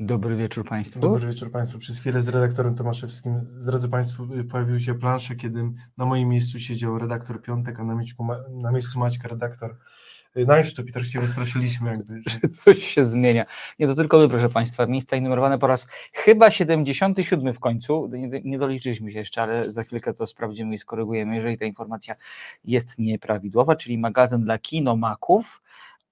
Dobry wieczór Państwu. Dobry wieczór Państwu. Przez chwilę z redaktorem Tomaszewskim, zdradzę Państwu, y, pojawiły się plansze, kiedy na moim miejscu siedział redaktor Piątek, a na miejscu, na miejscu Maćka redaktor y, i trochę się wystraszyliśmy jakby, że Coś się zmienia. Nie to tylko my, proszę Państwa. Miejsca numerowane po raz chyba 77 w końcu. Nie, nie doliczyliśmy się jeszcze, ale za chwilkę to sprawdzimy i skorygujemy, jeżeli ta informacja jest nieprawidłowa, czyli magazyn dla kinomaków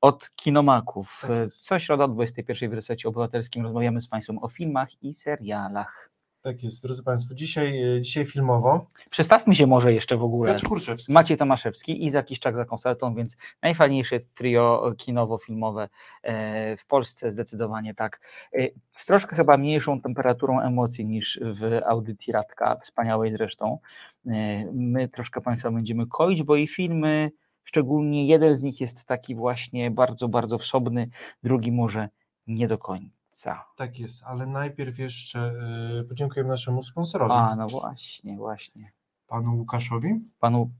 od kinomaków. Tak. Co środa o 21 w resecie obywatelskim rozmawiamy z Państwem o filmach i serialach. tak jest, drodzy Państwo, dzisiaj, y, dzisiaj filmowo. Przestawmy się może jeszcze w ogóle. Piotr Kurczewski. Maciej Tomaszewski i Kiszczak za koncertą, więc najfajniejsze trio kinowo-filmowe e, w Polsce zdecydowanie tak. E, Z troszkę chyba mniejszą temperaturą emocji niż w audycji Radka, wspaniałej zresztą. E, My troszkę Państwa będziemy koić, bo i filmy, szczególnie jeden z nich jest taki właśnie bardzo, bardzo wsobny, drugi może nie do końca. Tak jest, ale najpierw jeszcze y, podziękujemy naszemu sponsorowi, A, no właśnie, właśnie. panu Łukaszowi. Panu,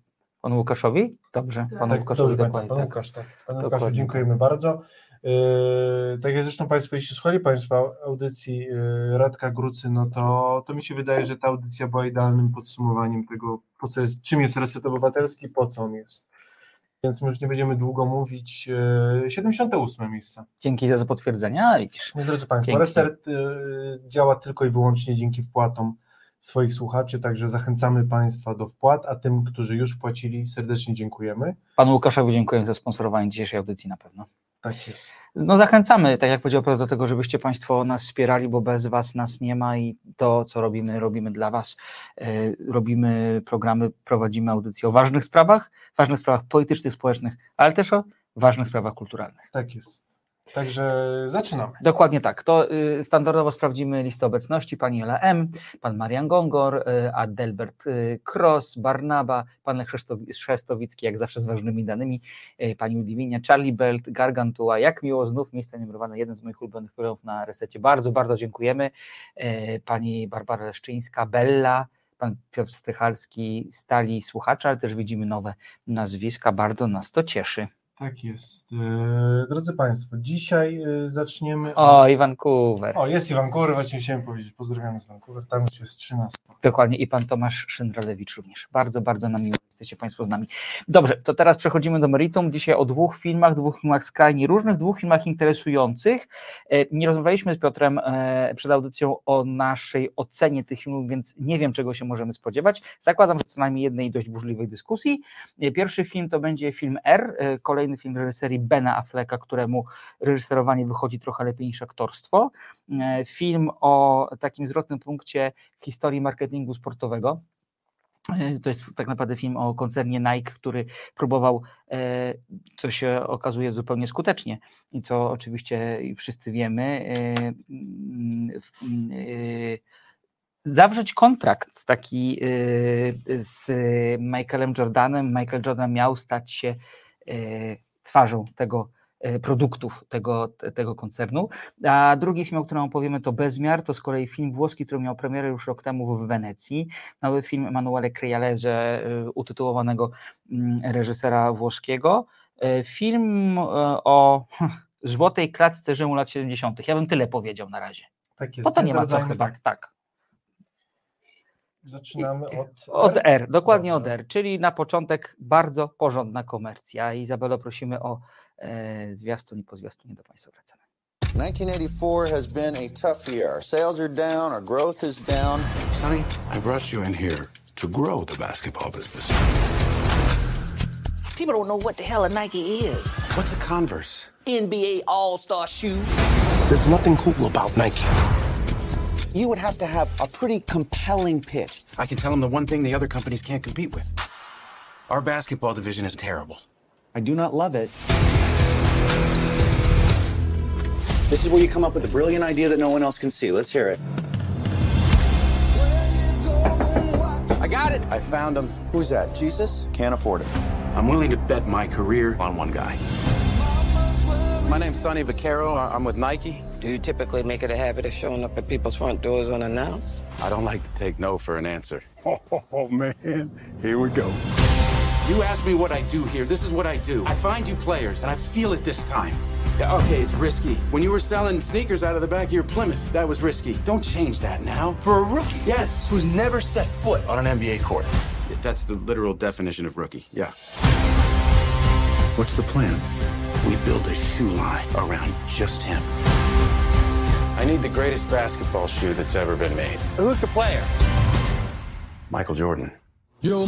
panu Łukaszowi? Dobrze, panu tak, Łukaszowi dobrze dokładnie. pan tak. Łukasz, tak. Panu Dokładnie Łukaszu dziękujemy bardzo. Yy, tak jak zresztą Państwo, jeśli słuchali Państwo audycji yy, Radka Grucy, no to, to mi się wydaje, że ta audycja była idealnym podsumowaniem tego, po co jest, czym jest Reset Obywatelski, po co on jest. Więc my już nie będziemy długo mówić. Yy, 78 miejsce. Dzięki za potwierdzenie. A, widzisz. Więc drodzy Państwo. Reset yy, działa tylko i wyłącznie dzięki wpłatom swoich słuchaczy, także zachęcamy Państwa do wpłat, a tym, którzy już wpłacili, serdecznie dziękujemy. Panu Łukaszowi dziękuję za sponsorowanie dzisiejszej audycji na pewno. Tak jest. No zachęcamy, tak jak powiedział Piotr, do tego, żebyście Państwo nas wspierali, bo bez Was nas nie ma i to, co robimy, robimy dla Was. E, Robimy programy, prowadzimy audycje o ważnych sprawach, ważnych sprawach politycznych, społecznych, ale też o ważnych sprawach kulturalnych. Tak jest. Także zaczynamy. Dokładnie tak. To y, standardowo sprawdzimy listę obecności. Pani Ela M., pan Marian Gongor, y, Adelbert y, Cross, Barnaba, pan Szesztowi- Szestowicki, jak zawsze z ważnymi danymi, y, pani Udiwinia, Charlie Belt, Gargantua. Jak miło znów miejsce numerowane, jeden z moich ulubionych programów na resecie. Bardzo, bardzo dziękujemy. Pani Barbara Leszczyńska, Bella, pan Piotr Stychalski, stali słuchacze, ale też widzimy nowe nazwiska. Bardzo nas to cieszy. Tak jest. E, Drodzy Państwo, dzisiaj e, zaczniemy. O, i Vancouver. O, jest i Vancouver, właśnie chciałem powiedzieć. Pozdrawiamy z Vancouver. Tam już jest 13. Dokładnie i pan Tomasz Szyndralewicz również. Bardzo, bardzo nam miło, jesteście Państwo z nami. Dobrze, to teraz przechodzimy do meritum. Dzisiaj o dwóch filmach, dwóch filmach skrajnie różnych, dwóch filmach interesujących. E, Nie rozmawialiśmy z Piotrem e, przed audycją o naszej ocenie tych filmów, więc nie wiem, czego się możemy spodziewać. Zakładam, że co najmniej jednej dość burzliwej dyskusji. E, Pierwszy film to będzie film R, kolejny film reżyserii Bena Afflecka, któremu reżyserowanie wychodzi trochę lepiej niż aktorstwo. Film o takim zwrotnym punkcie historii marketingu sportowego. E, To jest tak naprawdę film o koncernie Nike, który próbował, e, co się okazuje zupełnie skutecznie i co oczywiście wszyscy wiemy, e, mm, mm, zawrzeć kontrakt taki z Michaelem Jordanem. Michael Jordan miał stać się twarzą tego produktów tego, te- tego koncernu. A drugi film, o którym opowiemy, to Bezmiar. To z kolei film włoski, który miał premierę już rok temu w Wenecji. Nowy film Emanuele Crialese, y, utytułowanego mm, reżysera włoskiego. E, Film e, o złotej klatce Rzymu lat 70. Ja bym tyle powiedział na razie. Tak jest. Bo to nie ma co chyba. Tak. Tak. Zaczynamy od. Od R, dokładnie od. R, czyli na początek bardzo porządna komercja. Izabelo, prosimy o e, zwiastun i po zwiastunie do Państwa wracamy. 1984 has been a tough year. Our sales are down, our growth is down. Sonny, I brought you in here to grow the basketball business. People don't know what the hell a Nike is. What's a Converse? NBA All Star shoe. There's nothing cool about Nike. You would have to have a pretty compelling pitch. I can tell them the one thing the other companies can't compete with. Our basketball division is terrible. I do not love it. This is where you come up with a brilliant idea that no one else can see. Let's hear it. I got it. I found him. Who's that? Jesus? Can't afford it. I'm willing to bet my career on one guy. My name's Sonny Vaccaro. I- I'm with Nike. Do you typically make it a habit of showing up at people's front doors unannounced? I don't like to take no for an answer. Oh, man, here we go. You asked me what I do here. This is what I do. I find you players, and I feel it this time. Yeah, Okay, it's risky. When you were selling sneakers out of the back of your Plymouth, that was risky. Don't change that now. For a rookie Yes. who's never set foot on an NBA court. That's the literal definition of rookie. Yeah. What's the plan? We build a shoe line around just him. I need the greatest basketball shoe that's ever been made. Who's the player? Michael Jordan. You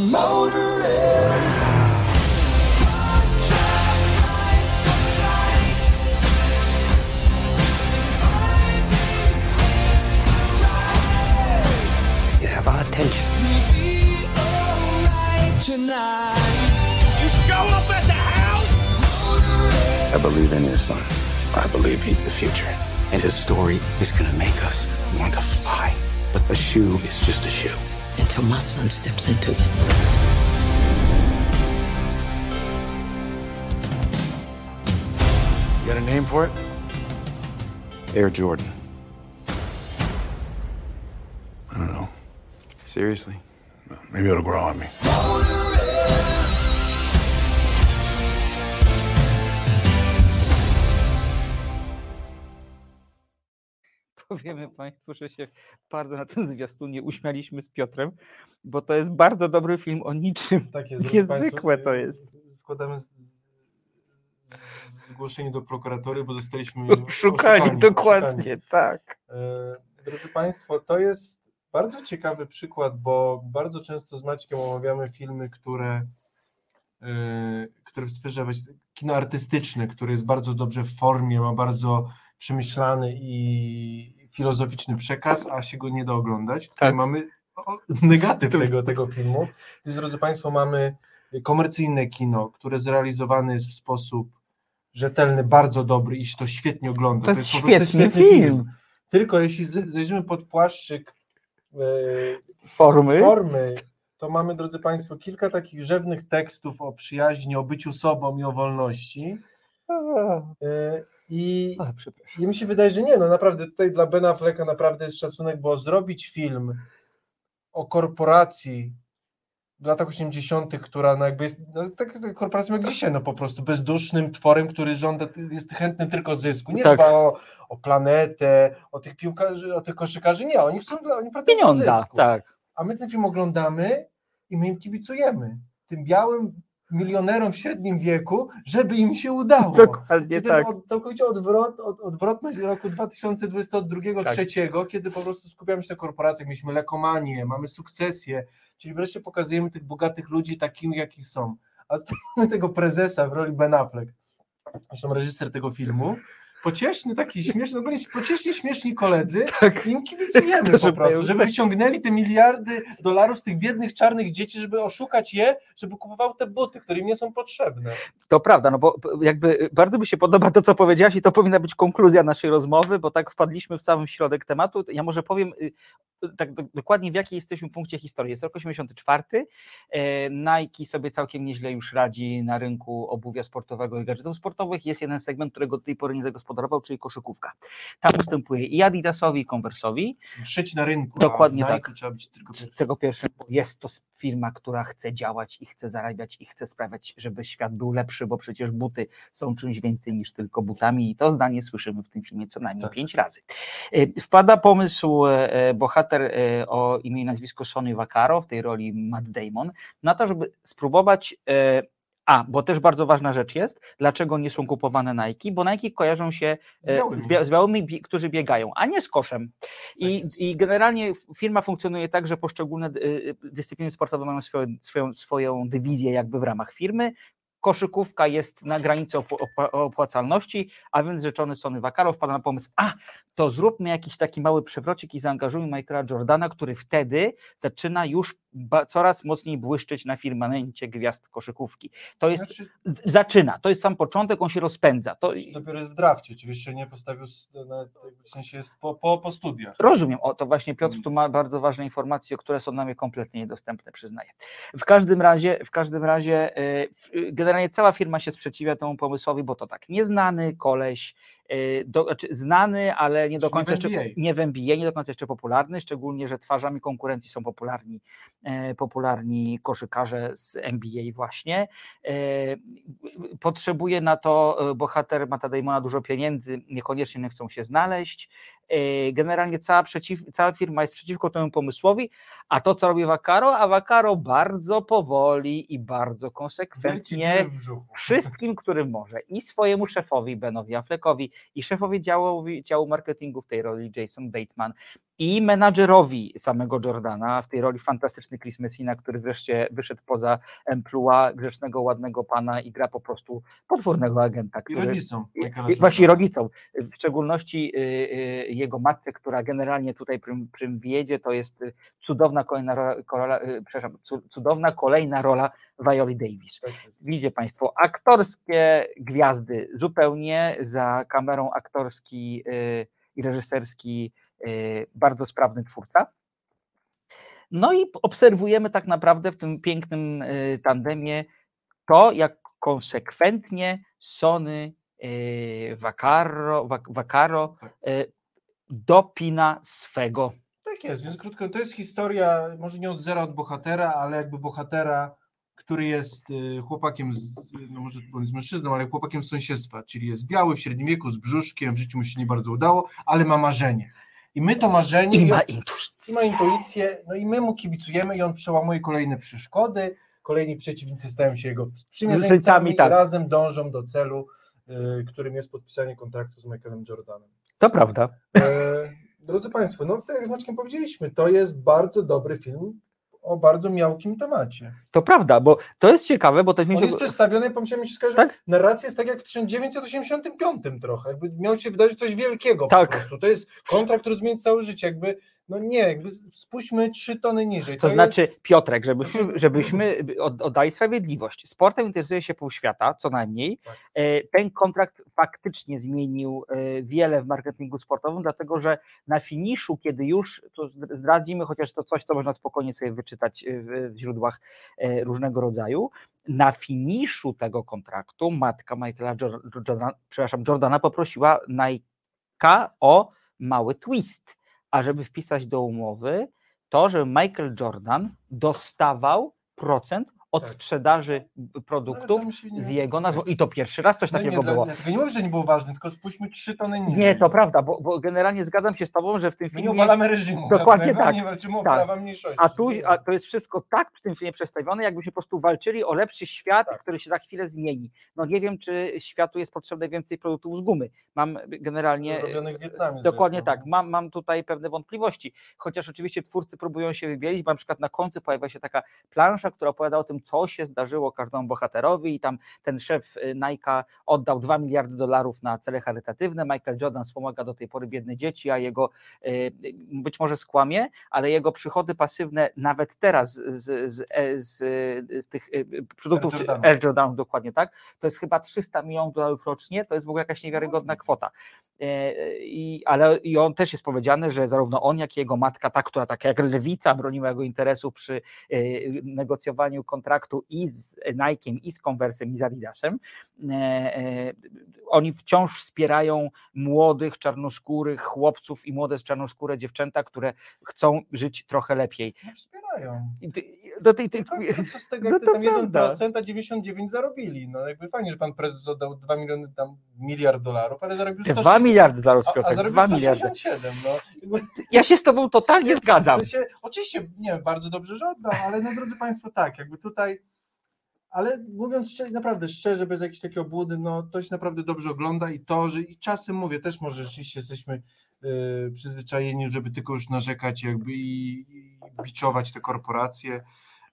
I believe in your son. I believe he's the future. And his story is gonna make us want to fly. But a shoe is just a shoe. Until my son steps into it. You got a name for it? Air Jordan. I don't know. Seriously? Maybe it'll grow on me. Powiemy Państwu, że się bardzo na tym zwiastunie uśmialiśmy z Piotrem, bo to jest bardzo dobry film o niczym. Tak jest, Niezwykłe państwo, to jest. Składamy zgłoszenie do prokuratury, bo zostaliśmy Szukani, oszukani, dokładnie, tak. E, Drodzy Państwo, to jest bardzo ciekawy przykład, bo bardzo często z Maćkiem omawiamy filmy, które, e, które w sferze kino artystyczne, które jest bardzo dobrze w formie, ma bardzo przemyślany i filozoficzny przekaz, a się go nie da oglądać. Tutaj Tak. mamy o, negatyw tego, tego filmu. Więc, drodzy Państwo, mamy komercyjne kino, które zrealizowane jest w sposób rzetelny, bardzo dobry i się to świetnie ogląda. To jest po prostu świetny film. tylko jeśli z- zajrzymy pod płaszczyk e, Formy. formy, to mamy, drodzy Państwo, kilka takich rzewnych tekstów o przyjaźni, o byciu sobą i o wolności. E, I, A. I mi się wydaje, że nie, no naprawdę tutaj dla Bena Afflecka naprawdę jest szacunek, bo zrobić film o korporacji w latach 80., która no jakby jest no, tak, korporacją jak dzisiaj, no po prostu bezdusznym tworem, który żąda, jest chętny tylko zysku. Nie Tak. dba o, o planetę, o tych piłkarzy, o tych koszykarzy, nie, oni chcą, dla- oni pracują Pieniądza, zysku. tak. A my ten film oglądamy i my im kibicujemy. Tym białym milionerom w średnim wieku, żeby im się udało. Dokładnie to tak. jest całkowicie odwrot, od, odwrotność roku 2022 Tak. kiedy po prostu skupiamy się na korporacjach, mieliśmy lekomanię, mamy sukcesję, czyli wreszcie pokazujemy tych bogatych ludzi takimi, jaki są. A tego prezesa w roli Ben Affleck, zresztą reżyser tego filmu, pocieszny, taki śmieszny, ogólnie pocieszni, śmieszni koledzy, Tak. im kibicujemy po żeby- prostu, żeby wyciągnęli te miliardy dolarów z tych biednych, czarnych dzieci, żeby oszukać je, żeby kupowały te buty, które im nie są potrzebne. To prawda, no bo jakby bardzo mi się podoba to, co powiedziałaś i to powinna być konkluzja naszej rozmowy, bo tak wpadliśmy w samym środek tematu. Ja może powiem y, tak do- dokładnie w jakiej jesteśmy punkcie historii. Jest rok 84, e, Nike sobie całkiem nieźle już radzi na rynku obuwia sportowego i gadżetów sportowych. Jest jeden segment, którego do tej pory nie zagospodarował, czyli koszykówka. Tam ustępuje i Adidasowi, i Converse'owi, Trzeci na rynku. Dokładnie tak. Trzeba być tylko z pierwszy. tego pierwszego, bo jest to firma, która chce działać i chce zarabiać i chce sprawiać, żeby świat był lepszy, bo przecież buty są czymś więcej niż tylko butami i to zdanie słyszymy w tym filmie co najmniej Tak. pięć razy. E, Wpada pomysł e, bohater e, o imię i nazwisko Sonny Vaccaro w tej roli Matt Damon na to, żeby spróbować a, bo też bardzo ważna rzecz jest, dlaczego nie są kupowane Nike, bo Nike kojarzą się Z e, białymi. z, bia- z białymi, bie- którzy biegają, a nie z koszem. I, Tak. I generalnie firma funkcjonuje tak, że poszczególne y, dyscypliny sportowe mają swoją, swoją, swoją dywizję jakby w ramach firmy. Koszykówka jest na granicy opł- opła- opłacalności, a więc rzeczony Sony Vaccaro wpada na pomysł, a to zróbmy jakiś taki mały przewrocik i zaangażujmy Michaela Jordana, który wtedy zaczyna już ba- coraz mocniej błyszczeć na firmamencie gwiazd koszykówki. To jest, Znaczy, z- zaczyna, to jest sam początek, on się rozpędza. To, dopiero jest w drafcie, czyli jeszcze nie postawił, na, w sensie jest po, po, po studiach. Rozumiem, o to właśnie Piotr Mm. tu ma bardzo ważne informacje, które są dla mnie kompletnie niedostępne, przyznaję. W każdym razie, w każdym razie e, y, generalnie cała firma się sprzeciwia temu pomysłowi, bo to tak, nieznany koleś, e, do, znaczy znany, ale nie do końca w jeszcze nie w NBA, nie do końca jeszcze popularny, szczególnie, że twarzami konkurencji są popularni, e, popularni koszykarze z NBA właśnie. E, potrzebuje na to e, bohater Mata Damona dużo pieniędzy, niekoniecznie nie chcą się znaleźć. E, Generalnie cała, przeciw, cała firma jest przeciwko temu pomysłowi, a to co robi Vakaro, a Vakaro bardzo powoli i bardzo konsekwentnie wszystkim, którym może i swojemu szefowi Benowi Affleckowi i szefowi działowi, działu marketingu w tej roli Jason Bateman i menadżerowi samego Jordana w tej roli fantastyczny Chris Messina, który wreszcie wyszedł poza emploi grzecznego, ładnego pana i gra po prostu podwórnego agenta, który, rodzicom. i- i Właśnie rodzicom, w szczególności y, y, jego matce, która generalnie tutaj prym wiedzie, to jest y, cudowna kolejna rola, rola, y, przepraszam, cu- cudowna kolejna rola Violi Davis. Tak. Widzicie Państwo, aktorskie gwiazdy zupełnie za kamerą aktorski y, i reżyserski bardzo sprawny twórca. No i obserwujemy tak naprawdę w tym pięknym tandemie to, jak konsekwentnie Sony Vaccaro, Vac- Vaccaro Tak. Dopina swego. Tak jest, więc krótko, to jest historia, może nie od zera od bohatera, ale jakby bohatera, który jest y, chłopakiem, z, no może on jest mężczyzną, ale chłopakiem z sąsiedztwa, czyli jest biały, w średnim wieku, z brzuszkiem, w życiu mu się nie bardzo udało, ale ma marzenie. I my to marzenie, I ma intuicję. i ma intuicję, no i my mu kibicujemy i on przełamuje kolejne przeszkody, kolejni przeciwnicy stają się jego sprzymierzeńcami tak. i razem dążą do celu, y, którym jest podpisanie kontraktu z Michaelem Jordanem. To prawda. E, drodzy Państwo, no tak jak z Maćkiem powiedzieliśmy, to jest bardzo dobry film o bardzo miałkim temacie. To prawda, bo to jest ciekawe, bo ten film On jest przedstawiony, pomyślałem się skojarzyć, Tak? narracja jest tak jak w 1985 trochę, jakby miał się wydarzyć coś wielkiego Tak. po prostu. To jest kontrakt, który zmieni całe życie, jakby, no nie, jakby spuśćmy trzy tony niżej. To znaczy, jest, Piotrek, żebyśmy, żebyśmy od- oddali sprawiedliwość. Sportem interesuje się pół świata, co najmniej. Tak. E, Ten kontrakt faktycznie zmienił e, wiele w marketingu sportowym, dlatego że na finiszu, kiedy już, to zdradzimy, chociaż to coś, co można spokojnie sobie wyczytać e, w, źródłach różnego rodzaju, na finiszu tego kontraktu matka Michaela Jor- Jordana, przepraszam, Jordana poprosiła Nike'a o mały twist, ażeby wpisać do umowy to, że Michael Jordan dostawał procent od Tak. sprzedaży produktów nie- z jego nazwą. I to pierwszy raz coś No takiego nie, było. Nie, tylko nie mówię, że nie było ważne, tylko spuśćmy trzy tony niżej. Nie, to prawda, bo, bo generalnie zgadzam się z tobą, że w tym My nie filmie. obalamy reżimu. Dokładnie żadnego, tak. Nie walczymy o Tak. prawa mniejszości. A tu Nie. a to jest wszystko tak w tym filmie przedstawione, jakbyśmy po prostu walczyli o lepszy świat, Tak. który się za chwilę zmieni. No nie wiem, czy światu jest potrzebne więcej produktów z gumy. Mam generalnie. Robionych w Wietnamie Dokładnie zresztą, tak, mam, mam tutaj pewne wątpliwości. Chociaż oczywiście twórcy próbują się wybielić, bo na przykład na końcu pojawia się taka plansza, która opowiada o tym, co się zdarzyło każdemu bohaterowi, i tam ten szef y, Nike'a oddał 2 miliardy dolarów na cele charytatywne. Michael Jordan wspomaga do tej pory biedne dzieci, a jego y, być może skłamie, ale jego przychody pasywne nawet teraz z, z, e, z, z tych y, produktów, Air Jordanów dokładnie tak, to jest chyba 300 milionów dolarów rocznie, to jest w ogóle jakaś niewiarygodna kwota. E, I, ale i on też jest powiedziane, że zarówno on, jak i jego matka, ta, która tak jak lewica broniła jego interesów przy negocjowaniu kontraktu i z Nike'em, i z Conversem, i z Adidasem, e, e, oni wciąż wspierają młodych, czarnoskórych chłopców i młode czarnoskóre dziewczęta, które chcą żyć trochę lepiej. No wspierają. I ty, do tej, tej, No, co z tego, No ty tam prawda. 1%, a 99 zarobili. No jakby fajnie, że pan prezes oddał 2 miliony, tam miliard dolarów, ale zarobił 100, 2 miliardy dolarów, a, a zarobił 2 miliardy. 167. No. Ja się z tobą totalnie zgadzam. Oczywiście, nie bardzo dobrze, że oddał, ale no drodzy Państwo, tak, jakby tutaj, ale mówiąc szczerze, naprawdę szczerze, bez jakiejś takiej obłudy, no to się naprawdę dobrze ogląda i to, że i czasem mówię, też może rzeczywiście jesteśmy y, przyzwyczajeni, żeby tylko już narzekać jakby i, i biczować te korporacje,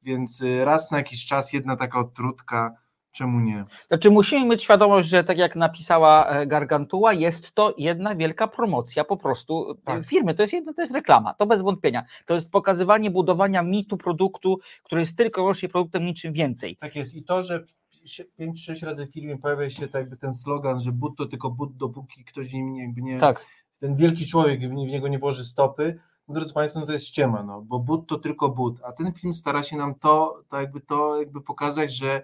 więc y, raz na jakiś czas jedna taka odtrutka, czemu nie? Znaczy musimy mieć świadomość, że tak jak napisała e, Gargantua, jest to jedna wielka promocja po prostu tej Tak. firmy. To jest jedno, to jest reklama, to bez wątpienia. To jest pokazywanie budowania mitu produktu, który jest tylko i wyłącznie produktem niczym więcej. Tak jest i to, że 5-6 razy w filmie pojawia się tak jakby ten slogan, że but to tylko but, dopóki ktoś nim jakby nie, Tak. ten wielki człowiek w niego nie włoży stopy, no drodzy Państwo, no to jest ściema, no, bo but to tylko but, a ten film stara się nam to, to jakby to jakby pokazać, że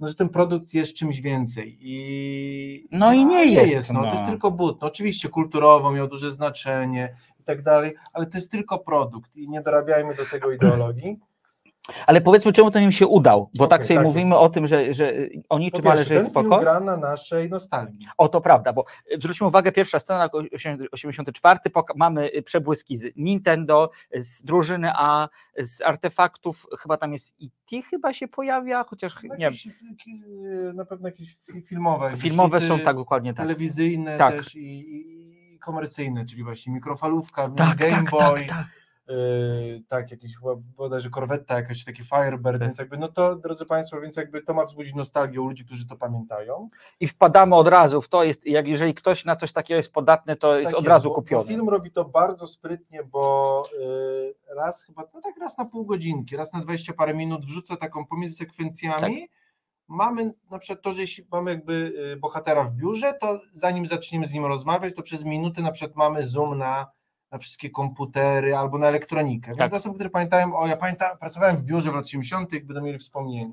no, że ten produkt jest czymś więcej. I, No i nie a jest, no. no. To jest tylko but. No, oczywiście kulturowo miał duże znaczenie i tak dalej, ale to jest tylko produkt i nie dorabiajmy do tego ideologii. Ale powiedzmy, czemu ten im się udał, bo tak Okej, sobie tak mówimy o tym, że, że o niczym, ale że jest spoko. gra na naszej nostalgii. O, to prawda, bo y, zwróćmy uwagę, pierwsza scena, rok 84, poka- mamy y, przebłyski z Nintendo, z drużyny A, z artefaktów, chyba tam jest IT chyba się pojawia, chociaż No, nie jakieś, ki- na pewno jakieś fi- filmowe. filmowe są tak dokładnie tak. Telewizyjne Tak. też i, i komercyjne, czyli właśnie mikrofalówka, Tak, Game tak, Boy, tak, tak. Yy, tak, jakiś chyba bodajże korwetta, jakaś taki Firebird, Tak. więc jakby, no to, drodzy Państwo, więc jakby to ma wzbudzić nostalgię u ludzi, którzy to pamiętają. I wpadamy od razu w to, jest, jak jeżeli ktoś na coś takiego jest podatny, to jest Tak od razu bo, kupiony. Film robi to bardzo sprytnie, bo yy, raz chyba, no tak raz na pół godzinki, raz na 20 parę minut wrzuca taką pomiędzy sekwencjami, Tak. mamy na przykład to, że jeśli mamy jakby y, bohatera w biurze, to zanim zaczniemy z nim rozmawiać, to przez minuty na przykład mamy zoom na, na wszystkie komputery albo na elektronikę. Więc Tak. dla osób, które pamiętają, o ja pamiętam, pracowałem w biurze w latach 80., będą mieli wspomnienie.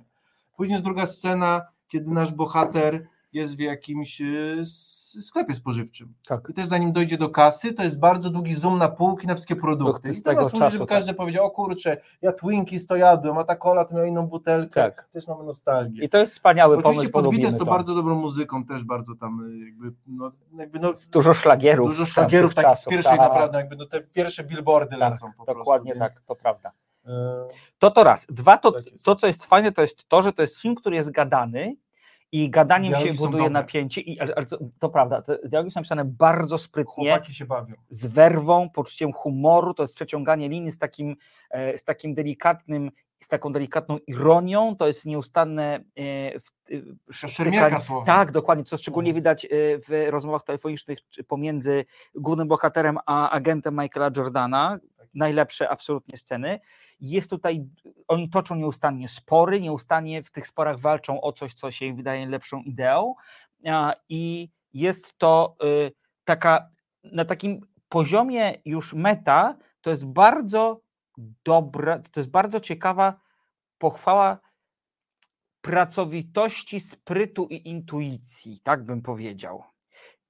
Później jest druga scena, kiedy nasz bohater jest w jakimś s- sklepie spożywczym. Tak. I też zanim dojdzie do kasy, to jest bardzo długi zoom na półki, na wszystkie produkty. Z I to tego czasu, żeby tak. każdy powiedział, o kurczę, ja Twinkies to jadłem, a ta cola to miała inną butelkę. Tak. Też mamy nostalgię. I to jest wspaniały Oczywiście pomysł, podbite polubimy jest to to. bardzo dobrą muzyką, też bardzo tam y, jakby, no, jakby no, Dużo szlagierów. dużo szlagierów tamtych takich z pierwszej tak. naprawdę, jakby no, te pierwsze billboardy Tak, lecą po prostu. Dokładnie więc, tak, to prawda. y, To to raz. Dwa, to, Tak to co jest fajne, to jest to, że to jest film, który jest gadany i gadaniem się Dialogi są buduje napięcie, i, ale, ale to, to prawda, te dialogi są napisane bardzo sprytnie, Chłopaki się bawią. z werwą, poczuciem humoru, to jest przeciąganie linii z takim, e, z takim delikatnym, z taką delikatną ironią, to jest nieustanne e, e, słowna. Tak, dokładnie, co szczególnie No. widać e, w rozmowach telefonicznych pomiędzy głównym bohaterem a agentem Michaela Jordana. Najlepsze absolutnie sceny. Jest tutaj, oni toczą nieustannie spory, nieustannie w tych sporach walczą o coś, co się im wydaje lepszą ideą i jest to y, taka, na takim poziomie już meta, to jest bardzo dobra, to jest bardzo ciekawa pochwała pracowitości, sprytu i intuicji, tak bym powiedział.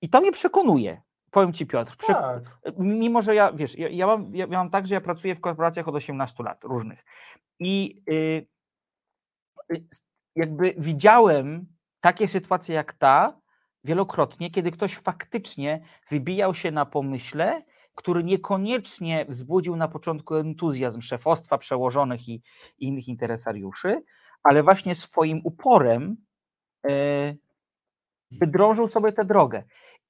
I to mnie przekonuje. Powiem ci, Piotr, prze, Tak. mimo że ja, wiesz, ja, ja, mam, ja, ja mam tak, że ja pracuję w korporacjach od 18 lat różnych i y, y, jakby widziałem takie sytuacje jak ta wielokrotnie, kiedy ktoś faktycznie wybijał się na pomyśle, który niekoniecznie wzbudził na początku entuzjazm szefostwa, przełożonych i, i innych interesariuszy, ale właśnie swoim uporem y, wydrążył sobie tę drogę.